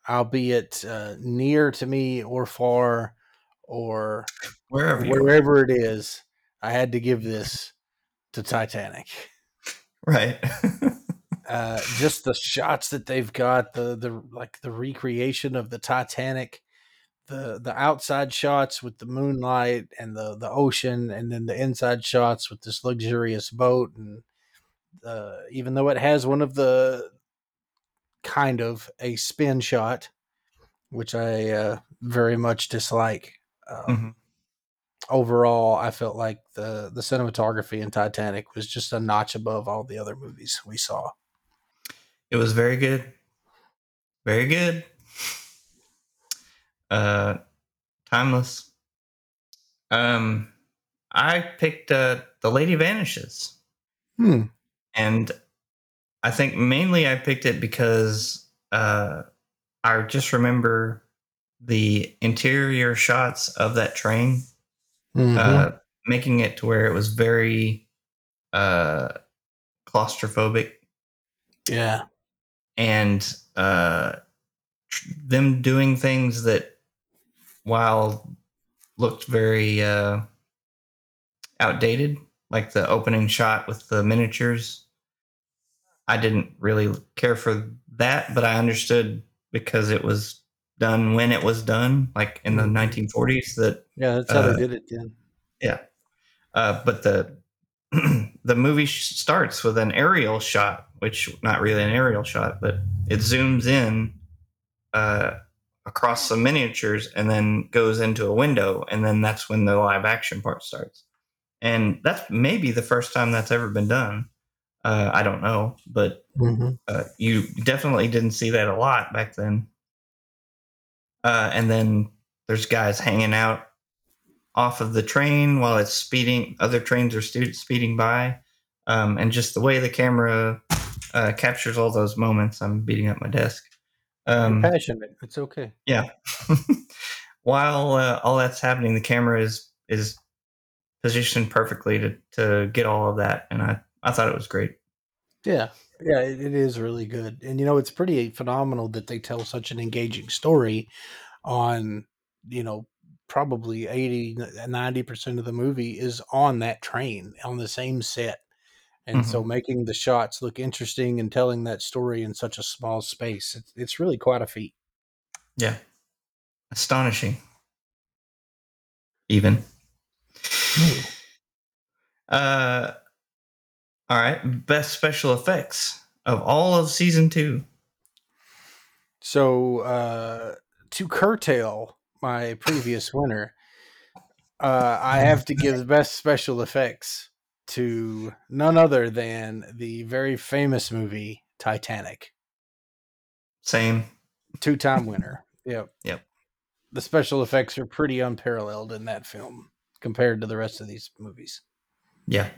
albeit uh, near to me or far or Wherever wherever it is, I had to give this to Titanic. Right. Uh, just the shots that they've got, the the like the recreation of the Titanic, the the outside shots with the moonlight and the the ocean, and then the inside shots with this luxurious boat, and uh, even though it has one of the kind of a spin shot, which I uh, very much dislike. Um, Mhm. Overall, I felt like the the cinematography in Titanic was just a notch above all the other movies we saw. It was very good. Very good. Uh timeless. Um I picked uh The Lady Vanishes. Hmm. And I think mainly I picked it because uh I just remember the interior shots of that train Mhm. uh making it to where it was very uh claustrophobic yeah. And uh, tr- them doing things that, while looked very uh, outdated, like the opening shot with the miniatures, I didn't really care for that, but I understood because it was done when it was done, like in the Mhm. 1940s. That, Yeah, that's how Uh, they did it then. yeah, uh, but the the movie starts with an aerial shot, which not really an aerial shot, but it zooms in uh, across some miniatures and then goes into a window, and then that's when the live action part starts. And that's maybe the first time that's ever been done. Uh, I don't know, but Mhm. uh, you definitely didn't see that a lot back then. Uh, and then there's guys hanging out off of the train while it's speeding. Other trains are stu- speeding by, um, and just the way the camera uh, captures all those moments. I'm beating up my desk. Um, passionate. It's okay. yeah. While uh, all that's happening, the camera is is positioned perfectly to to get all of that, and I I thought it was great. Yeah. Yeah, it, it is really good. And you know, it's pretty phenomenal that they tell such an engaging story on, you know, probably 80 90% of the movie is on that train on the same set. And so making the shots look interesting and telling that story in such a small space, it's, it's really quite a feat. Yeah, astonishing. Even. Uh, all right. Best special effects of all of season two. So, uh, to curtail my previous winner, uh, I have to give the best special effects to none other than the very famous movie Titanic. Same. Two time winner. Yep. Yep. The special effects are pretty unparalleled in that film compared to the rest of these movies. Yeah.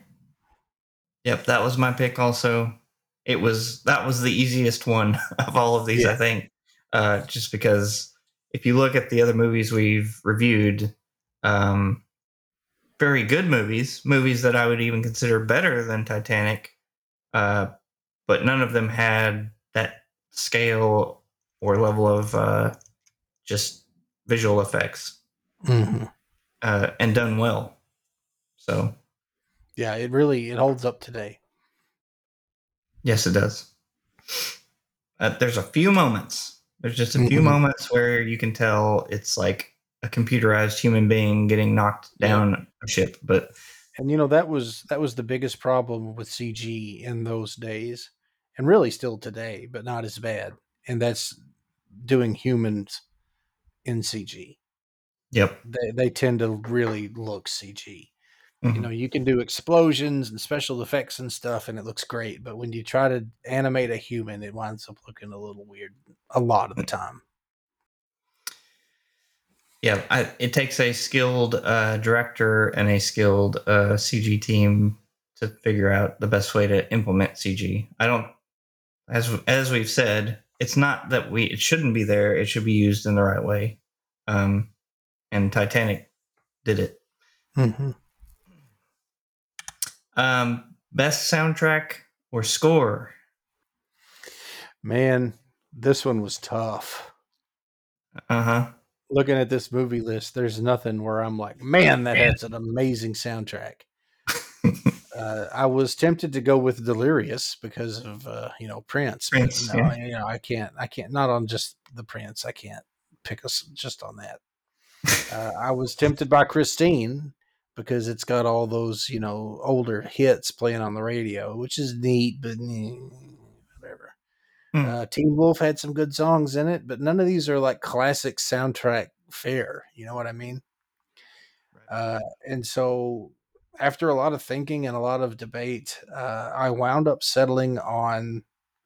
Yep, that was my pick also. It was that was the easiest one of all of these, Yeah. I think. Uh just because if you look at the other movies we've reviewed, um very good movies, movies that I would even consider better than Titanic, uh, but none of them had that scale or level of uh, just visual effects Mm-hmm. uh, and done well. So Yeah, it really it holds up today. Yes, it does. Uh, there's a few moments. There's just a few Mhm. moments where you can tell it's like a computerized human being getting knocked down a ship. But And you know that was that was the biggest problem with CG in those days, and really still today, but not as bad. And that's doing humans in CG. yep, They they tend to really look CG. You Mhm. know, you can do explosions and special effects and stuff, and it looks great. But when you try to animate a human, it winds up looking a little weird a lot of the time. yeah. I, it takes a skilled uh, director and a skilled uh, CG team to figure out the best way to implement CG. I don't, as as we've said, it's not that we it shouldn't be there. It should be used in the right way. Um, and Titanic did it. Mm-hmm. Um, best soundtrack or score? Man, this one was tough. Uh huh. looking at this movie list, there's nothing where I'm like, man, that has an amazing soundtrack. uh, I was tempted to go with Delirious because of uh, you know Prince. but Prince, no, yeah. you know I can't. I can't. Not on just the Prince. I can't pick us just on that. Uh, I was tempted by Christine because it's got all those you know older hits playing on the radio, which is neat, but whatever. Hmm. Uh, Teen Wolf had some good songs in it, but none of these are like classic soundtrack fare. You know what I mean? Uh, and so, after a lot of thinking and a lot of debate, uh, I wound up settling on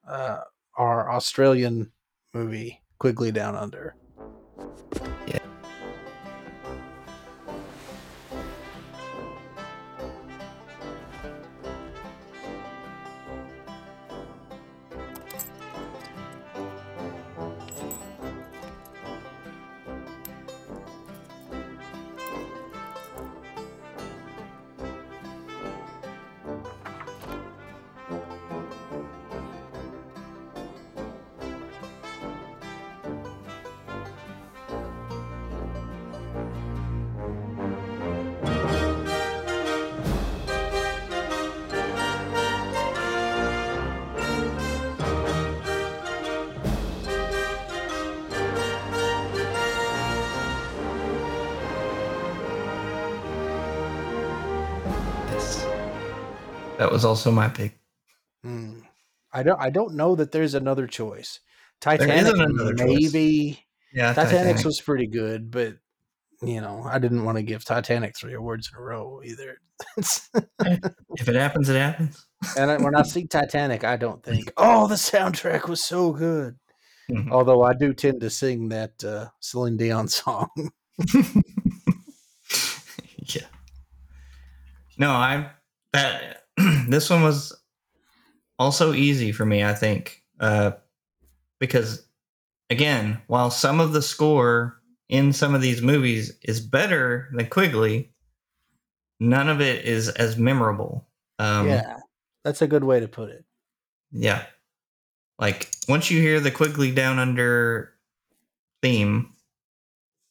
uh, our Australian movie, Quigley Down Under. Yeah. Was also my pick. Hmm. I don't. I don't know that there's another choice. Titanic, another choice. maybe. Yeah, Titanic's Titanic. was pretty good, but you know, I didn't want to give Titanic three awards in a row either. if it happens, it happens. and I, when I see Titanic, I don't think, "Oh, the soundtrack was so good." Mhm. Although I do tend to sing that uh, Celine Dion song. yeah. No, I'm that this one was also easy for me. I think uh, because again, while some of the score in some of these movies is better than Quigley, none of it is as memorable. Um, yeah, that's a good way to put it. Yeah. Like once you hear the Quigley Down Under theme,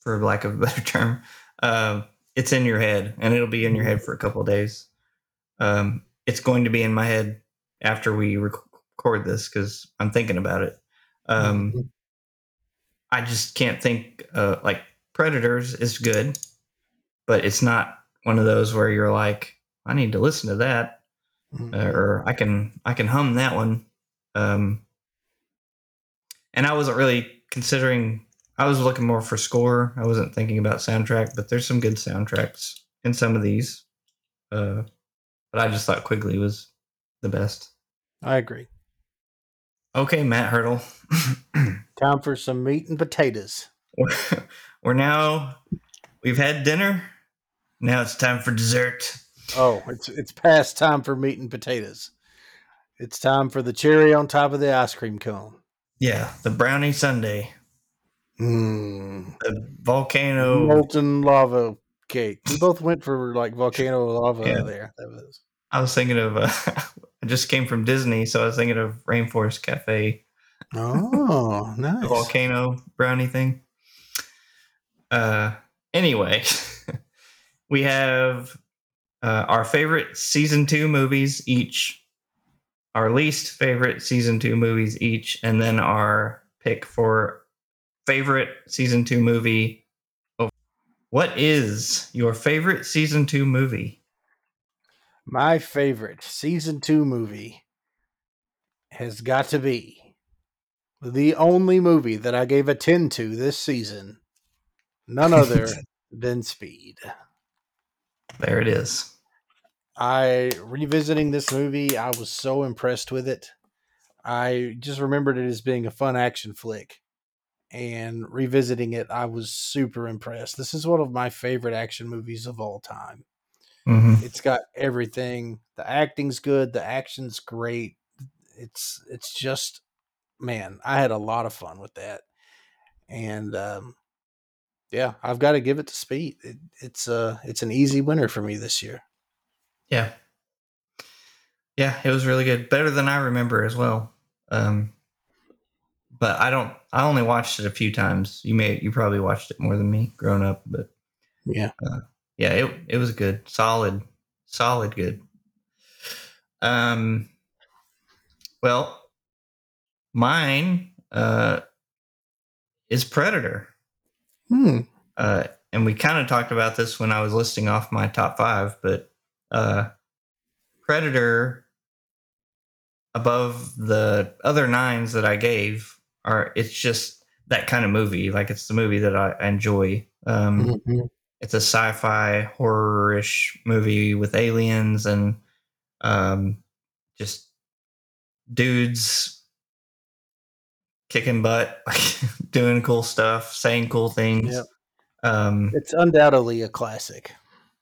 for lack of a better term, uh, it's in your head and it'll be in your head for a couple of days. Um, it's going to be in my head after we rec- record this because I'm thinking about it. Um, Mhm. I just can't think uh, like Predators is good, but it's not one of those where you're like, I need to listen to that Mhm. uh, or I can I can hum that one. Um, and I wasn't really considering. I was looking more for score. I wasn't thinking about soundtrack, but there's some good soundtracks in some of these. Uh, but I just thought Quigley was the best. I agree. Okay, Matt Hurdle. Time for some meat and potatoes. we're, now we've had dinner. Now it's time for dessert. Oh, it's it's past time for meat and potatoes. It's time for the cherry on top of the ice cream cone. Yeah, the brownie sundae, Mmm. the volcano. Molten lava cake. We both went for like volcano lava Yeah. there. That was I was thinking of. Uh, I just came from Disney, so I was thinking of Rainforest Cafe, oh nice. the volcano brownie thing. Uh, anyway, we have uh, our favorite season two movies each, our least favorite season two movies each, and then our pick for favorite season two movie. What is your favorite season two movie? My favorite season two movie has got to be the only movie that I gave a 10 to this season. None other than Speed. There it is. I revisiting this movie, I was so impressed with it. I just remembered it as being a fun action flick. And revisiting it, I was super impressed. This is one of my favorite action movies of all time. hmm It's got everything. The acting's good, the action's great. It's it's just man, I had a lot of fun with that. And um yeah, I've got to give it to Speed. It, it's uh it's an easy winner for me this year. Yeah. Yeah, it was really good. Better than I remember as well. Um but I don't I only watched it a few times. You may you probably watched it more than me growing up, but Yeah. yeah, it it was good. Solid. Solid good. Um well, mine uh is Predator. Hmm. uh, and we kind of talked about this when I was listing off my top five, but uh, Predator above the other nines that I gave are it's just that kind of movie. Like it's the movie that I enjoy. Um, Mhm. It's a sci-fi horror-ish movie with aliens and um, just dudes kicking butt, like doing cool stuff, saying cool things. Yep. Um, It's undoubtedly a classic.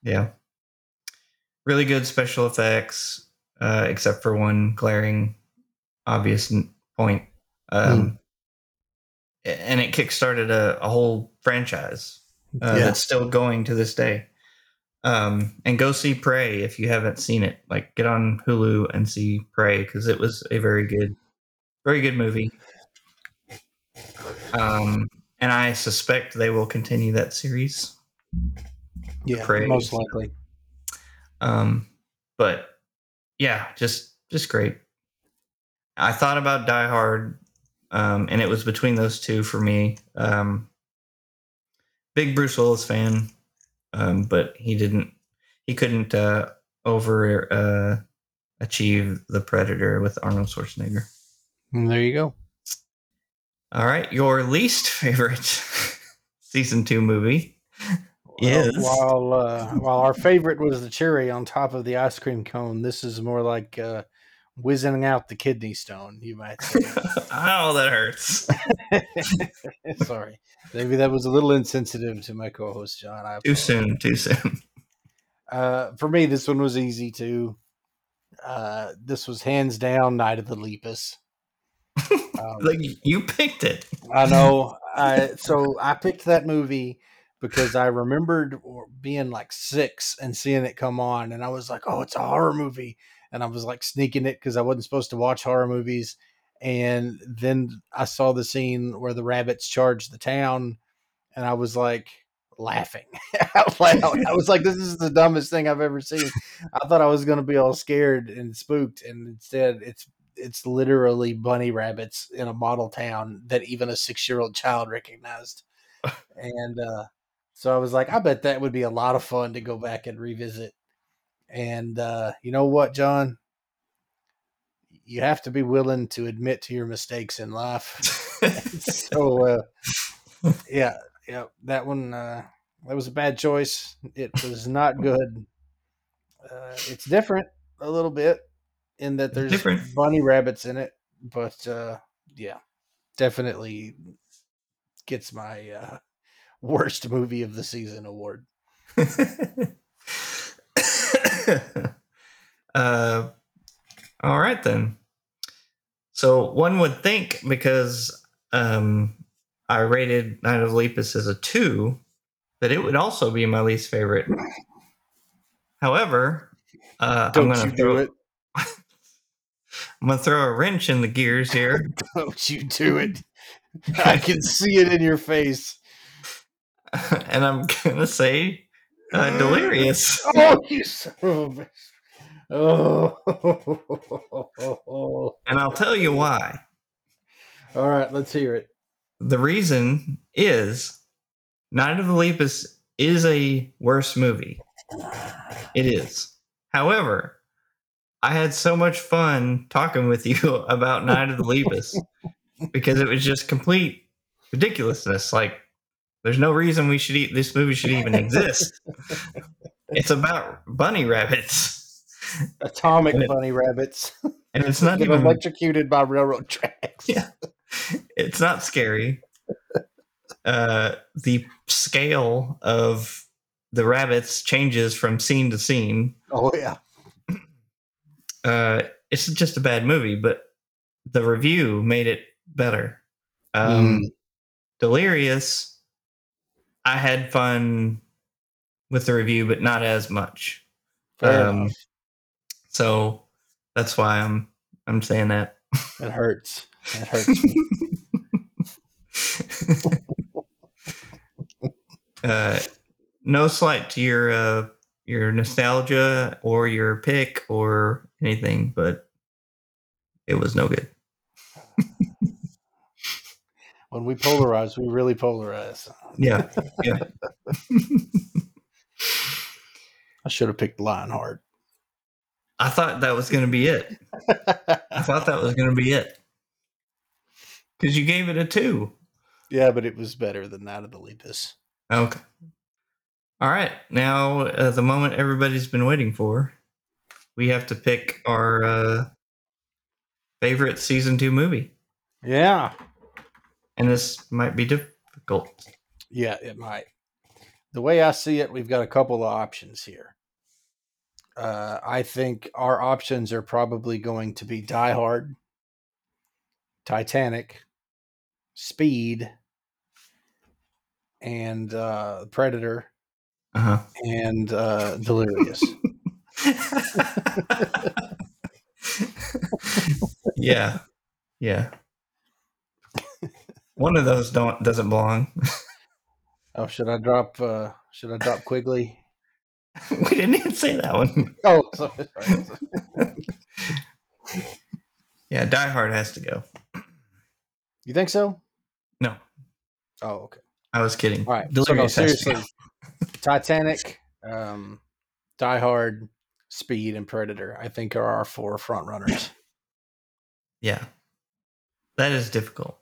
yeah. Really good special effects, uh, except for one glaring, obvious point. Um, a- And it kickstarted a, a whole franchise uh, Yeah. that's still going to this day. Um, and go see Prey if you haven't seen it. Like, get on Hulu and see Prey because it was a very good, very good movie. Um, and I suspect they will continue that series. Yeah, Praise. most likely. Um, but yeah, just just great. I thought about Die Hard, um, and it was between those two for me. Um, big Bruce Willis fan, um, but he didn't. He couldn't uh, over uh, achieve the Predator with Arnold Schwarzenegger. And there you go. All right, your least favorite season two movie Well, is while uh, while our favorite was the cherry on top of the ice cream cone, this is more like uh, whizzing out the kidney stone. You might say. oh, that hurts. Sorry, maybe that was a little insensitive to my co-host John. I Too soon. Too soon. Uh, for me, this one was easy too. Uh, this was hands down Night of the Lepus. Um, like you picked it. I know. I so I picked that movie because I remembered being like six and seeing it come on, and I was like, "Oh, it's a horror movie," and I was like sneaking it because I wasn't supposed to watch horror movies. And then I saw the scene where the rabbits charged the town, and I was like laughing out loud. I was like, "This is the dumbest thing I've ever seen." I thought I was going to be all scared and spooked, and instead, it's it's literally bunny rabbits in a model town that even a six year old child recognized. and uh, so I was like, I bet that would be a lot of fun to go back and revisit. And uh, you know what, John? You have to be willing to admit to your mistakes in life. so uh, yeah, yeah. That one. Uh, that was a bad choice. It was not good. Uh, it's different a little bit in that there's different. bunny rabbits in it, but uh, yeah, definitely gets my uh, worst movie of the season award. uh, all right then. So one would think because um, I rated Night of Lepus as a two, that it would also be my least favorite. However, uh, Don't I'm gonna you throw, do it? I'm gonna throw a wrench in the gears here, Don't you do it? I can see it in your face. and I'm gonna say uh, Delirious. Oh, you son of a bitch. Oh. And I'll tell you why. All right, let's hear it. The reason is Night of the Lepus is a worse movie. It is. However, I had so much fun talking with you about Night of the Lepus because it was just complete ridiculousness. Like, there's no reason we should eat this movie should even exist. it's about bunny rabbits, Atomic it- bunny rabbits and it's not even electrocuted by railroad tracks. Yeah. it's not scary. Uh, the scale of the rabbits changes from scene to scene. Oh yeah. Uh, it's just a bad movie, but the review made it better. Um, Mm. Delirious, I had fun with the review, but not as much. Um. So that's why I'm I'm saying that. It hurts. It hurts me. uh, no slight to your uh, your nostalgia or your pick or anything, but it was no good. when we polarize, we really polarize. Yeah, yeah. I should have picked Lionheart. I thought that was going to be it. I thought that was going to be it because you gave it a two. yeah, but it was better than that of the Lepus. Okay. All right. Now, uh, the moment everybody's been waiting for, we have to pick our uh, favorite season two movie, Yeah. And this might be difficult. Yeah, it might. The way I see it, we've got a couple of options here. Uh, I think our options are probably going to be Die Hard, Titanic, Speed, and uh, Predator, Uh huh. and uh, Delirious. yeah, yeah. One of those don't doesn't belong. oh, should I drop? Uh, should I drop Quigley? we didn't even say that one. Oh, sorry, sorry. Yeah, Die Hard has to go. you think so? No, Oh, okay. I was kidding. All right. Delirious so no, has to go. seriously, Titanic, um, Die Hard, Speed, and Predator. I think are our four front runners. Yeah, that is difficult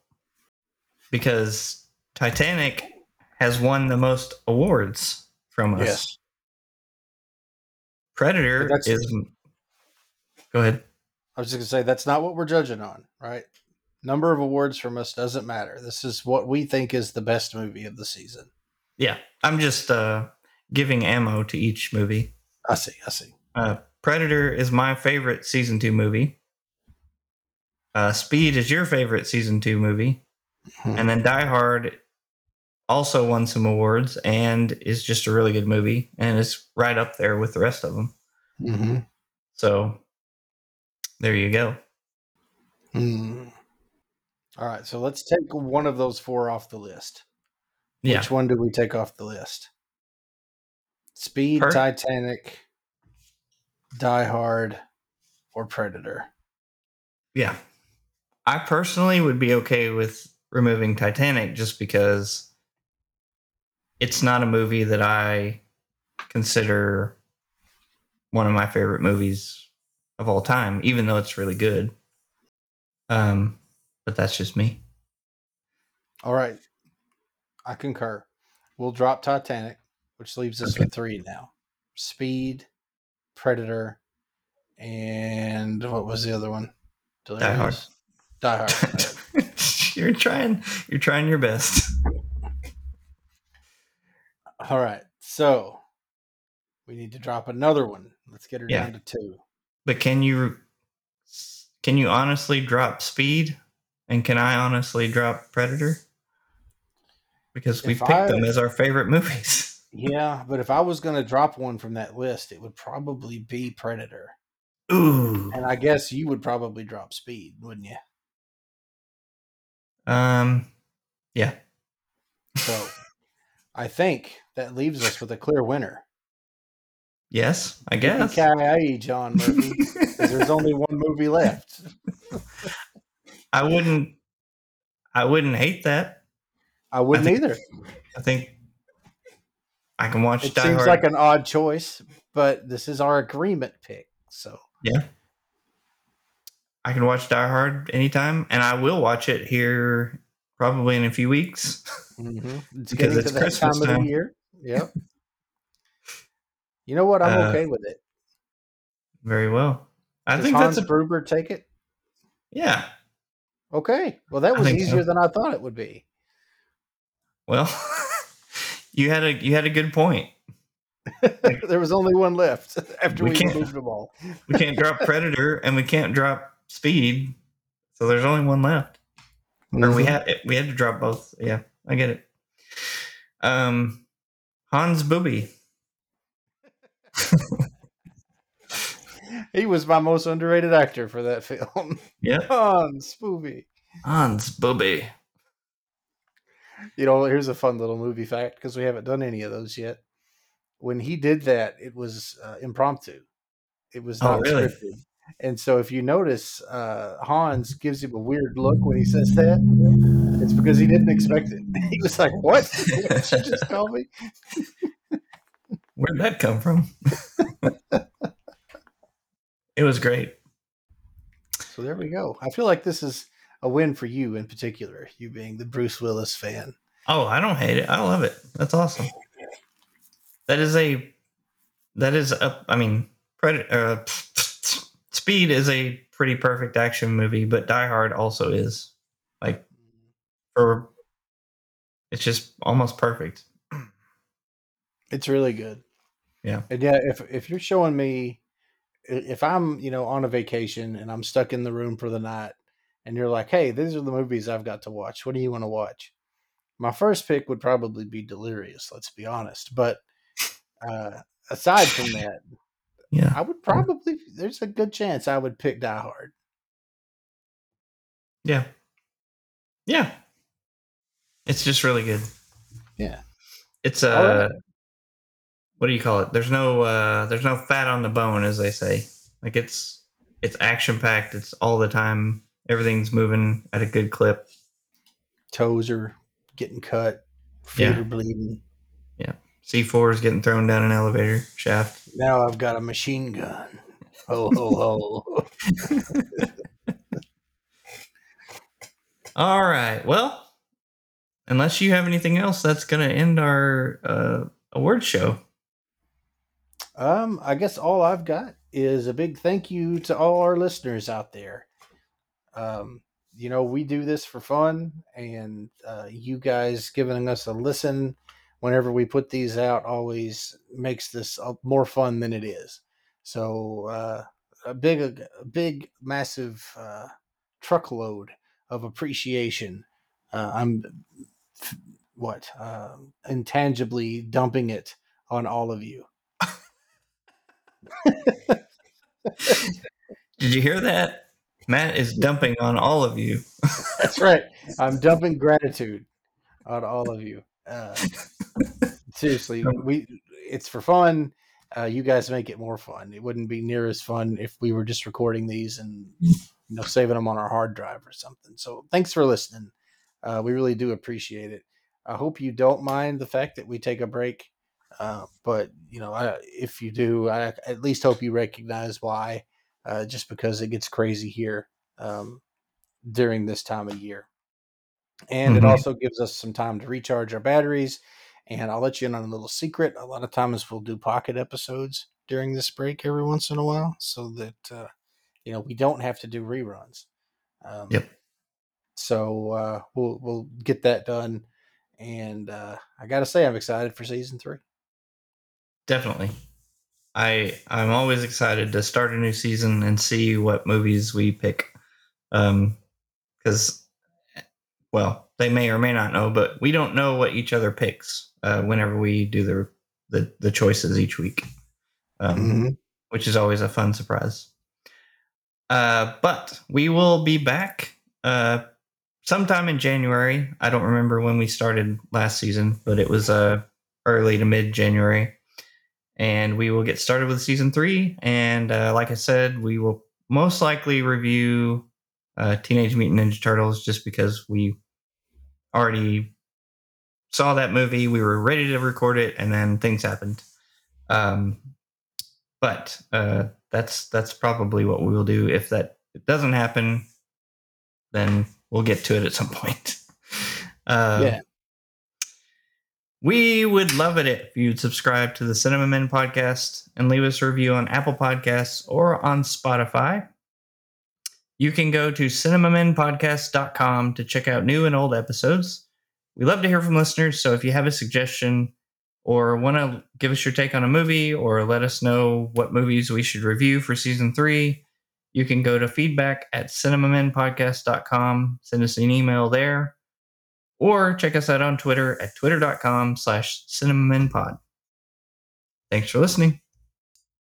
because Titanic has won the most awards from us. Yes. Predator is. Go ahead. I was just gonna say that's not what we're judging on, right? Number of awards from us doesn't matter. This is what we think is the best movie of the season. Yeah, I'm just uh, giving ammo to each movie. I see. I see. Uh, Predator is my favorite season two movie. Uh, Speed is your favorite season two movie, Hmm. and then Die Hard also won some awards and is just a really good movie and is right up there with the rest of them. Mm-hmm. So there you go. Hmm. All right. So let's take one of those four off the list. Yeah, Which one do we take off the list? Speed, Per- Titanic, Die Hard, or Predator? yeah. I personally would be okay with removing Titanic just because it's not a movie that I consider one of my favorite movies of all time, even though it's really good. Um, but that's just me. All right. I concur. We'll drop Titanic, which leaves us with three now: Speed, Predator, and what was the other one? Die Hard. Die Hard. you're trying. You're trying your best. All right. So we need to drop another one. Let's get her Yeah. down to two. But can you can you honestly drop Speed? And can I honestly drop Predator? Because we picked I- them as our favorite movies. Yeah, but if I was going to drop one from that list, it would probably be Predator. Ooh. And I guess you would probably drop Speed, wouldn't you? Um. Yeah. So I think that leaves us with a clear winner. Yes, I guess. Yippee-ki-yay, John Murphy. there's only one movie left. I wouldn't. I wouldn't hate that. I wouldn't think- either. I think I can watch It Die seems Hard. like an odd choice, but this is our agreement pick. So yeah. I can watch Die Hard anytime, and I will watch it here probably in a few weeks. mhm. it's Because it's Christmas time of time. the year. Yep. You know what? I'm Uh, okay with it. Very well. I Does think Hans that's a Gruber take it. yeah. Okay. Well, that was think so. easier than I thought it would be. Well, you had a you had a good point. there was only one left after We we, can't- removed them all. We can't drop Predator and we can't drop Speed, so there's only one left. Or we had we had to drop both. Yeah, I get it. Um, Hans Booby. He was my most underrated actor for that film. Yeah, Hans Spoovy. Hans Booby. You know, here's a fun little movie fact because we haven't done any of those yet. When he did that, it was uh, impromptu. It was Oh, not really? scripted. And so, if you notice, uh, Hans gives him a weird look when he says that. It's because he didn't expect it. He was like, "What? you just call me?" Where'd that come from? it was great. So there we go. I feel like this is a win for you in particular. You being the Bruce Willis fan. Oh, I don't hate it. I love it. That's awesome. That is a that is a I mean Predator uh, Speed is a pretty perfect action movie, but Die Hard also is like for it's just almost perfect. It's really good. Yeah. And yeah, if if you're showing me if I'm, you know, on a vacation and I'm stuck in the room for the night and you're like, "Hey, these are the movies I've got to watch. What do you want to watch?" My first pick would probably be Delirious, let's be honest. But uh aside from that, Yeah. I would probably there's a good chance I would pick Die Hard. Yeah. Yeah. It's just really good. Yeah. It's All uh right. what do you call it? There's no uh there's no fat on the bone as they say. Like it's it's action packed. It's all the time. Everything's moving at a good clip. Toes are getting cut, feet Yeah. are bleeding. Yeah. C4 is getting thrown down an elevator shaft. Now I've got a machine gun. Ho ho ho. All right. Well, unless you have anything else, that's going to end our uh, award show. Um, I guess all I've got is a big thank you to all our listeners out there. Um, you know, we do this for fun, and uh, you guys giving us a listen whenever we put these out always makes this more fun than it is. So, uh, a big, a big, massive uh, truckload of appreciation. Uh, I'm what uh, intangibly dumping it on all of you. Did you hear that? Matt is dumping on all of you. That's right. I'm dumping gratitude on all of you. Uh, seriously, we it's for fun. Uh, you guys make it more fun. It wouldn't be near as fun if we were just recording these and you know saving them on our hard drive or something. So thanks for listening. Uh, we really do appreciate it. I hope you don't mind the fact that we take a break. Uh, but you know, I, if you do, I at least hope you recognize why. Uh, just because it gets crazy here um, during this time of year. and it Mhm. also gives us some time to recharge our batteries. And I'll let you in on a little secret. A lot of times we'll do pocket episodes during this break every once in a while, so that uh, you know we don't have to do reruns. Um, Yep. So uh, we'll we'll get that done, and uh, I got to say I'm excited for season three. Definitely. I I'm always excited to start a new season and see what movies we pick. Um cuz well, they may or may not know, but we don't know what each other picks uh whenever we do the the, the choices each week. Um Mhm. which is always a fun surprise. Uh but we will be back uh sometime in January. I don't remember when we started last season, but it was uh early to mid January and we will get started with season three. And uh, like I said, we will most likely review uh, Teenage Mutant Ninja Turtles just because we already saw that movie. We were ready to record it, and then things happened. Um, but uh, that's that's probably what we will do. If that it doesn't happen, then we'll get to it at some point. Uh, Yeah. we would love it if you'd subscribe to the CinemaMen podcast and leave us a review on Apple Podcasts or on Spotify. You can go to cinemamenpodcast.com to check out new and old episodes. We love to hear from listeners, so if you have a suggestion or want to give us your take on a movie or let us know what movies we should review for season three, you can go to feedback at cinemamenpodcast.com, send us an email there, or check us out on Twitter at twitter.com slash cinemamenpod. Thanks for listening.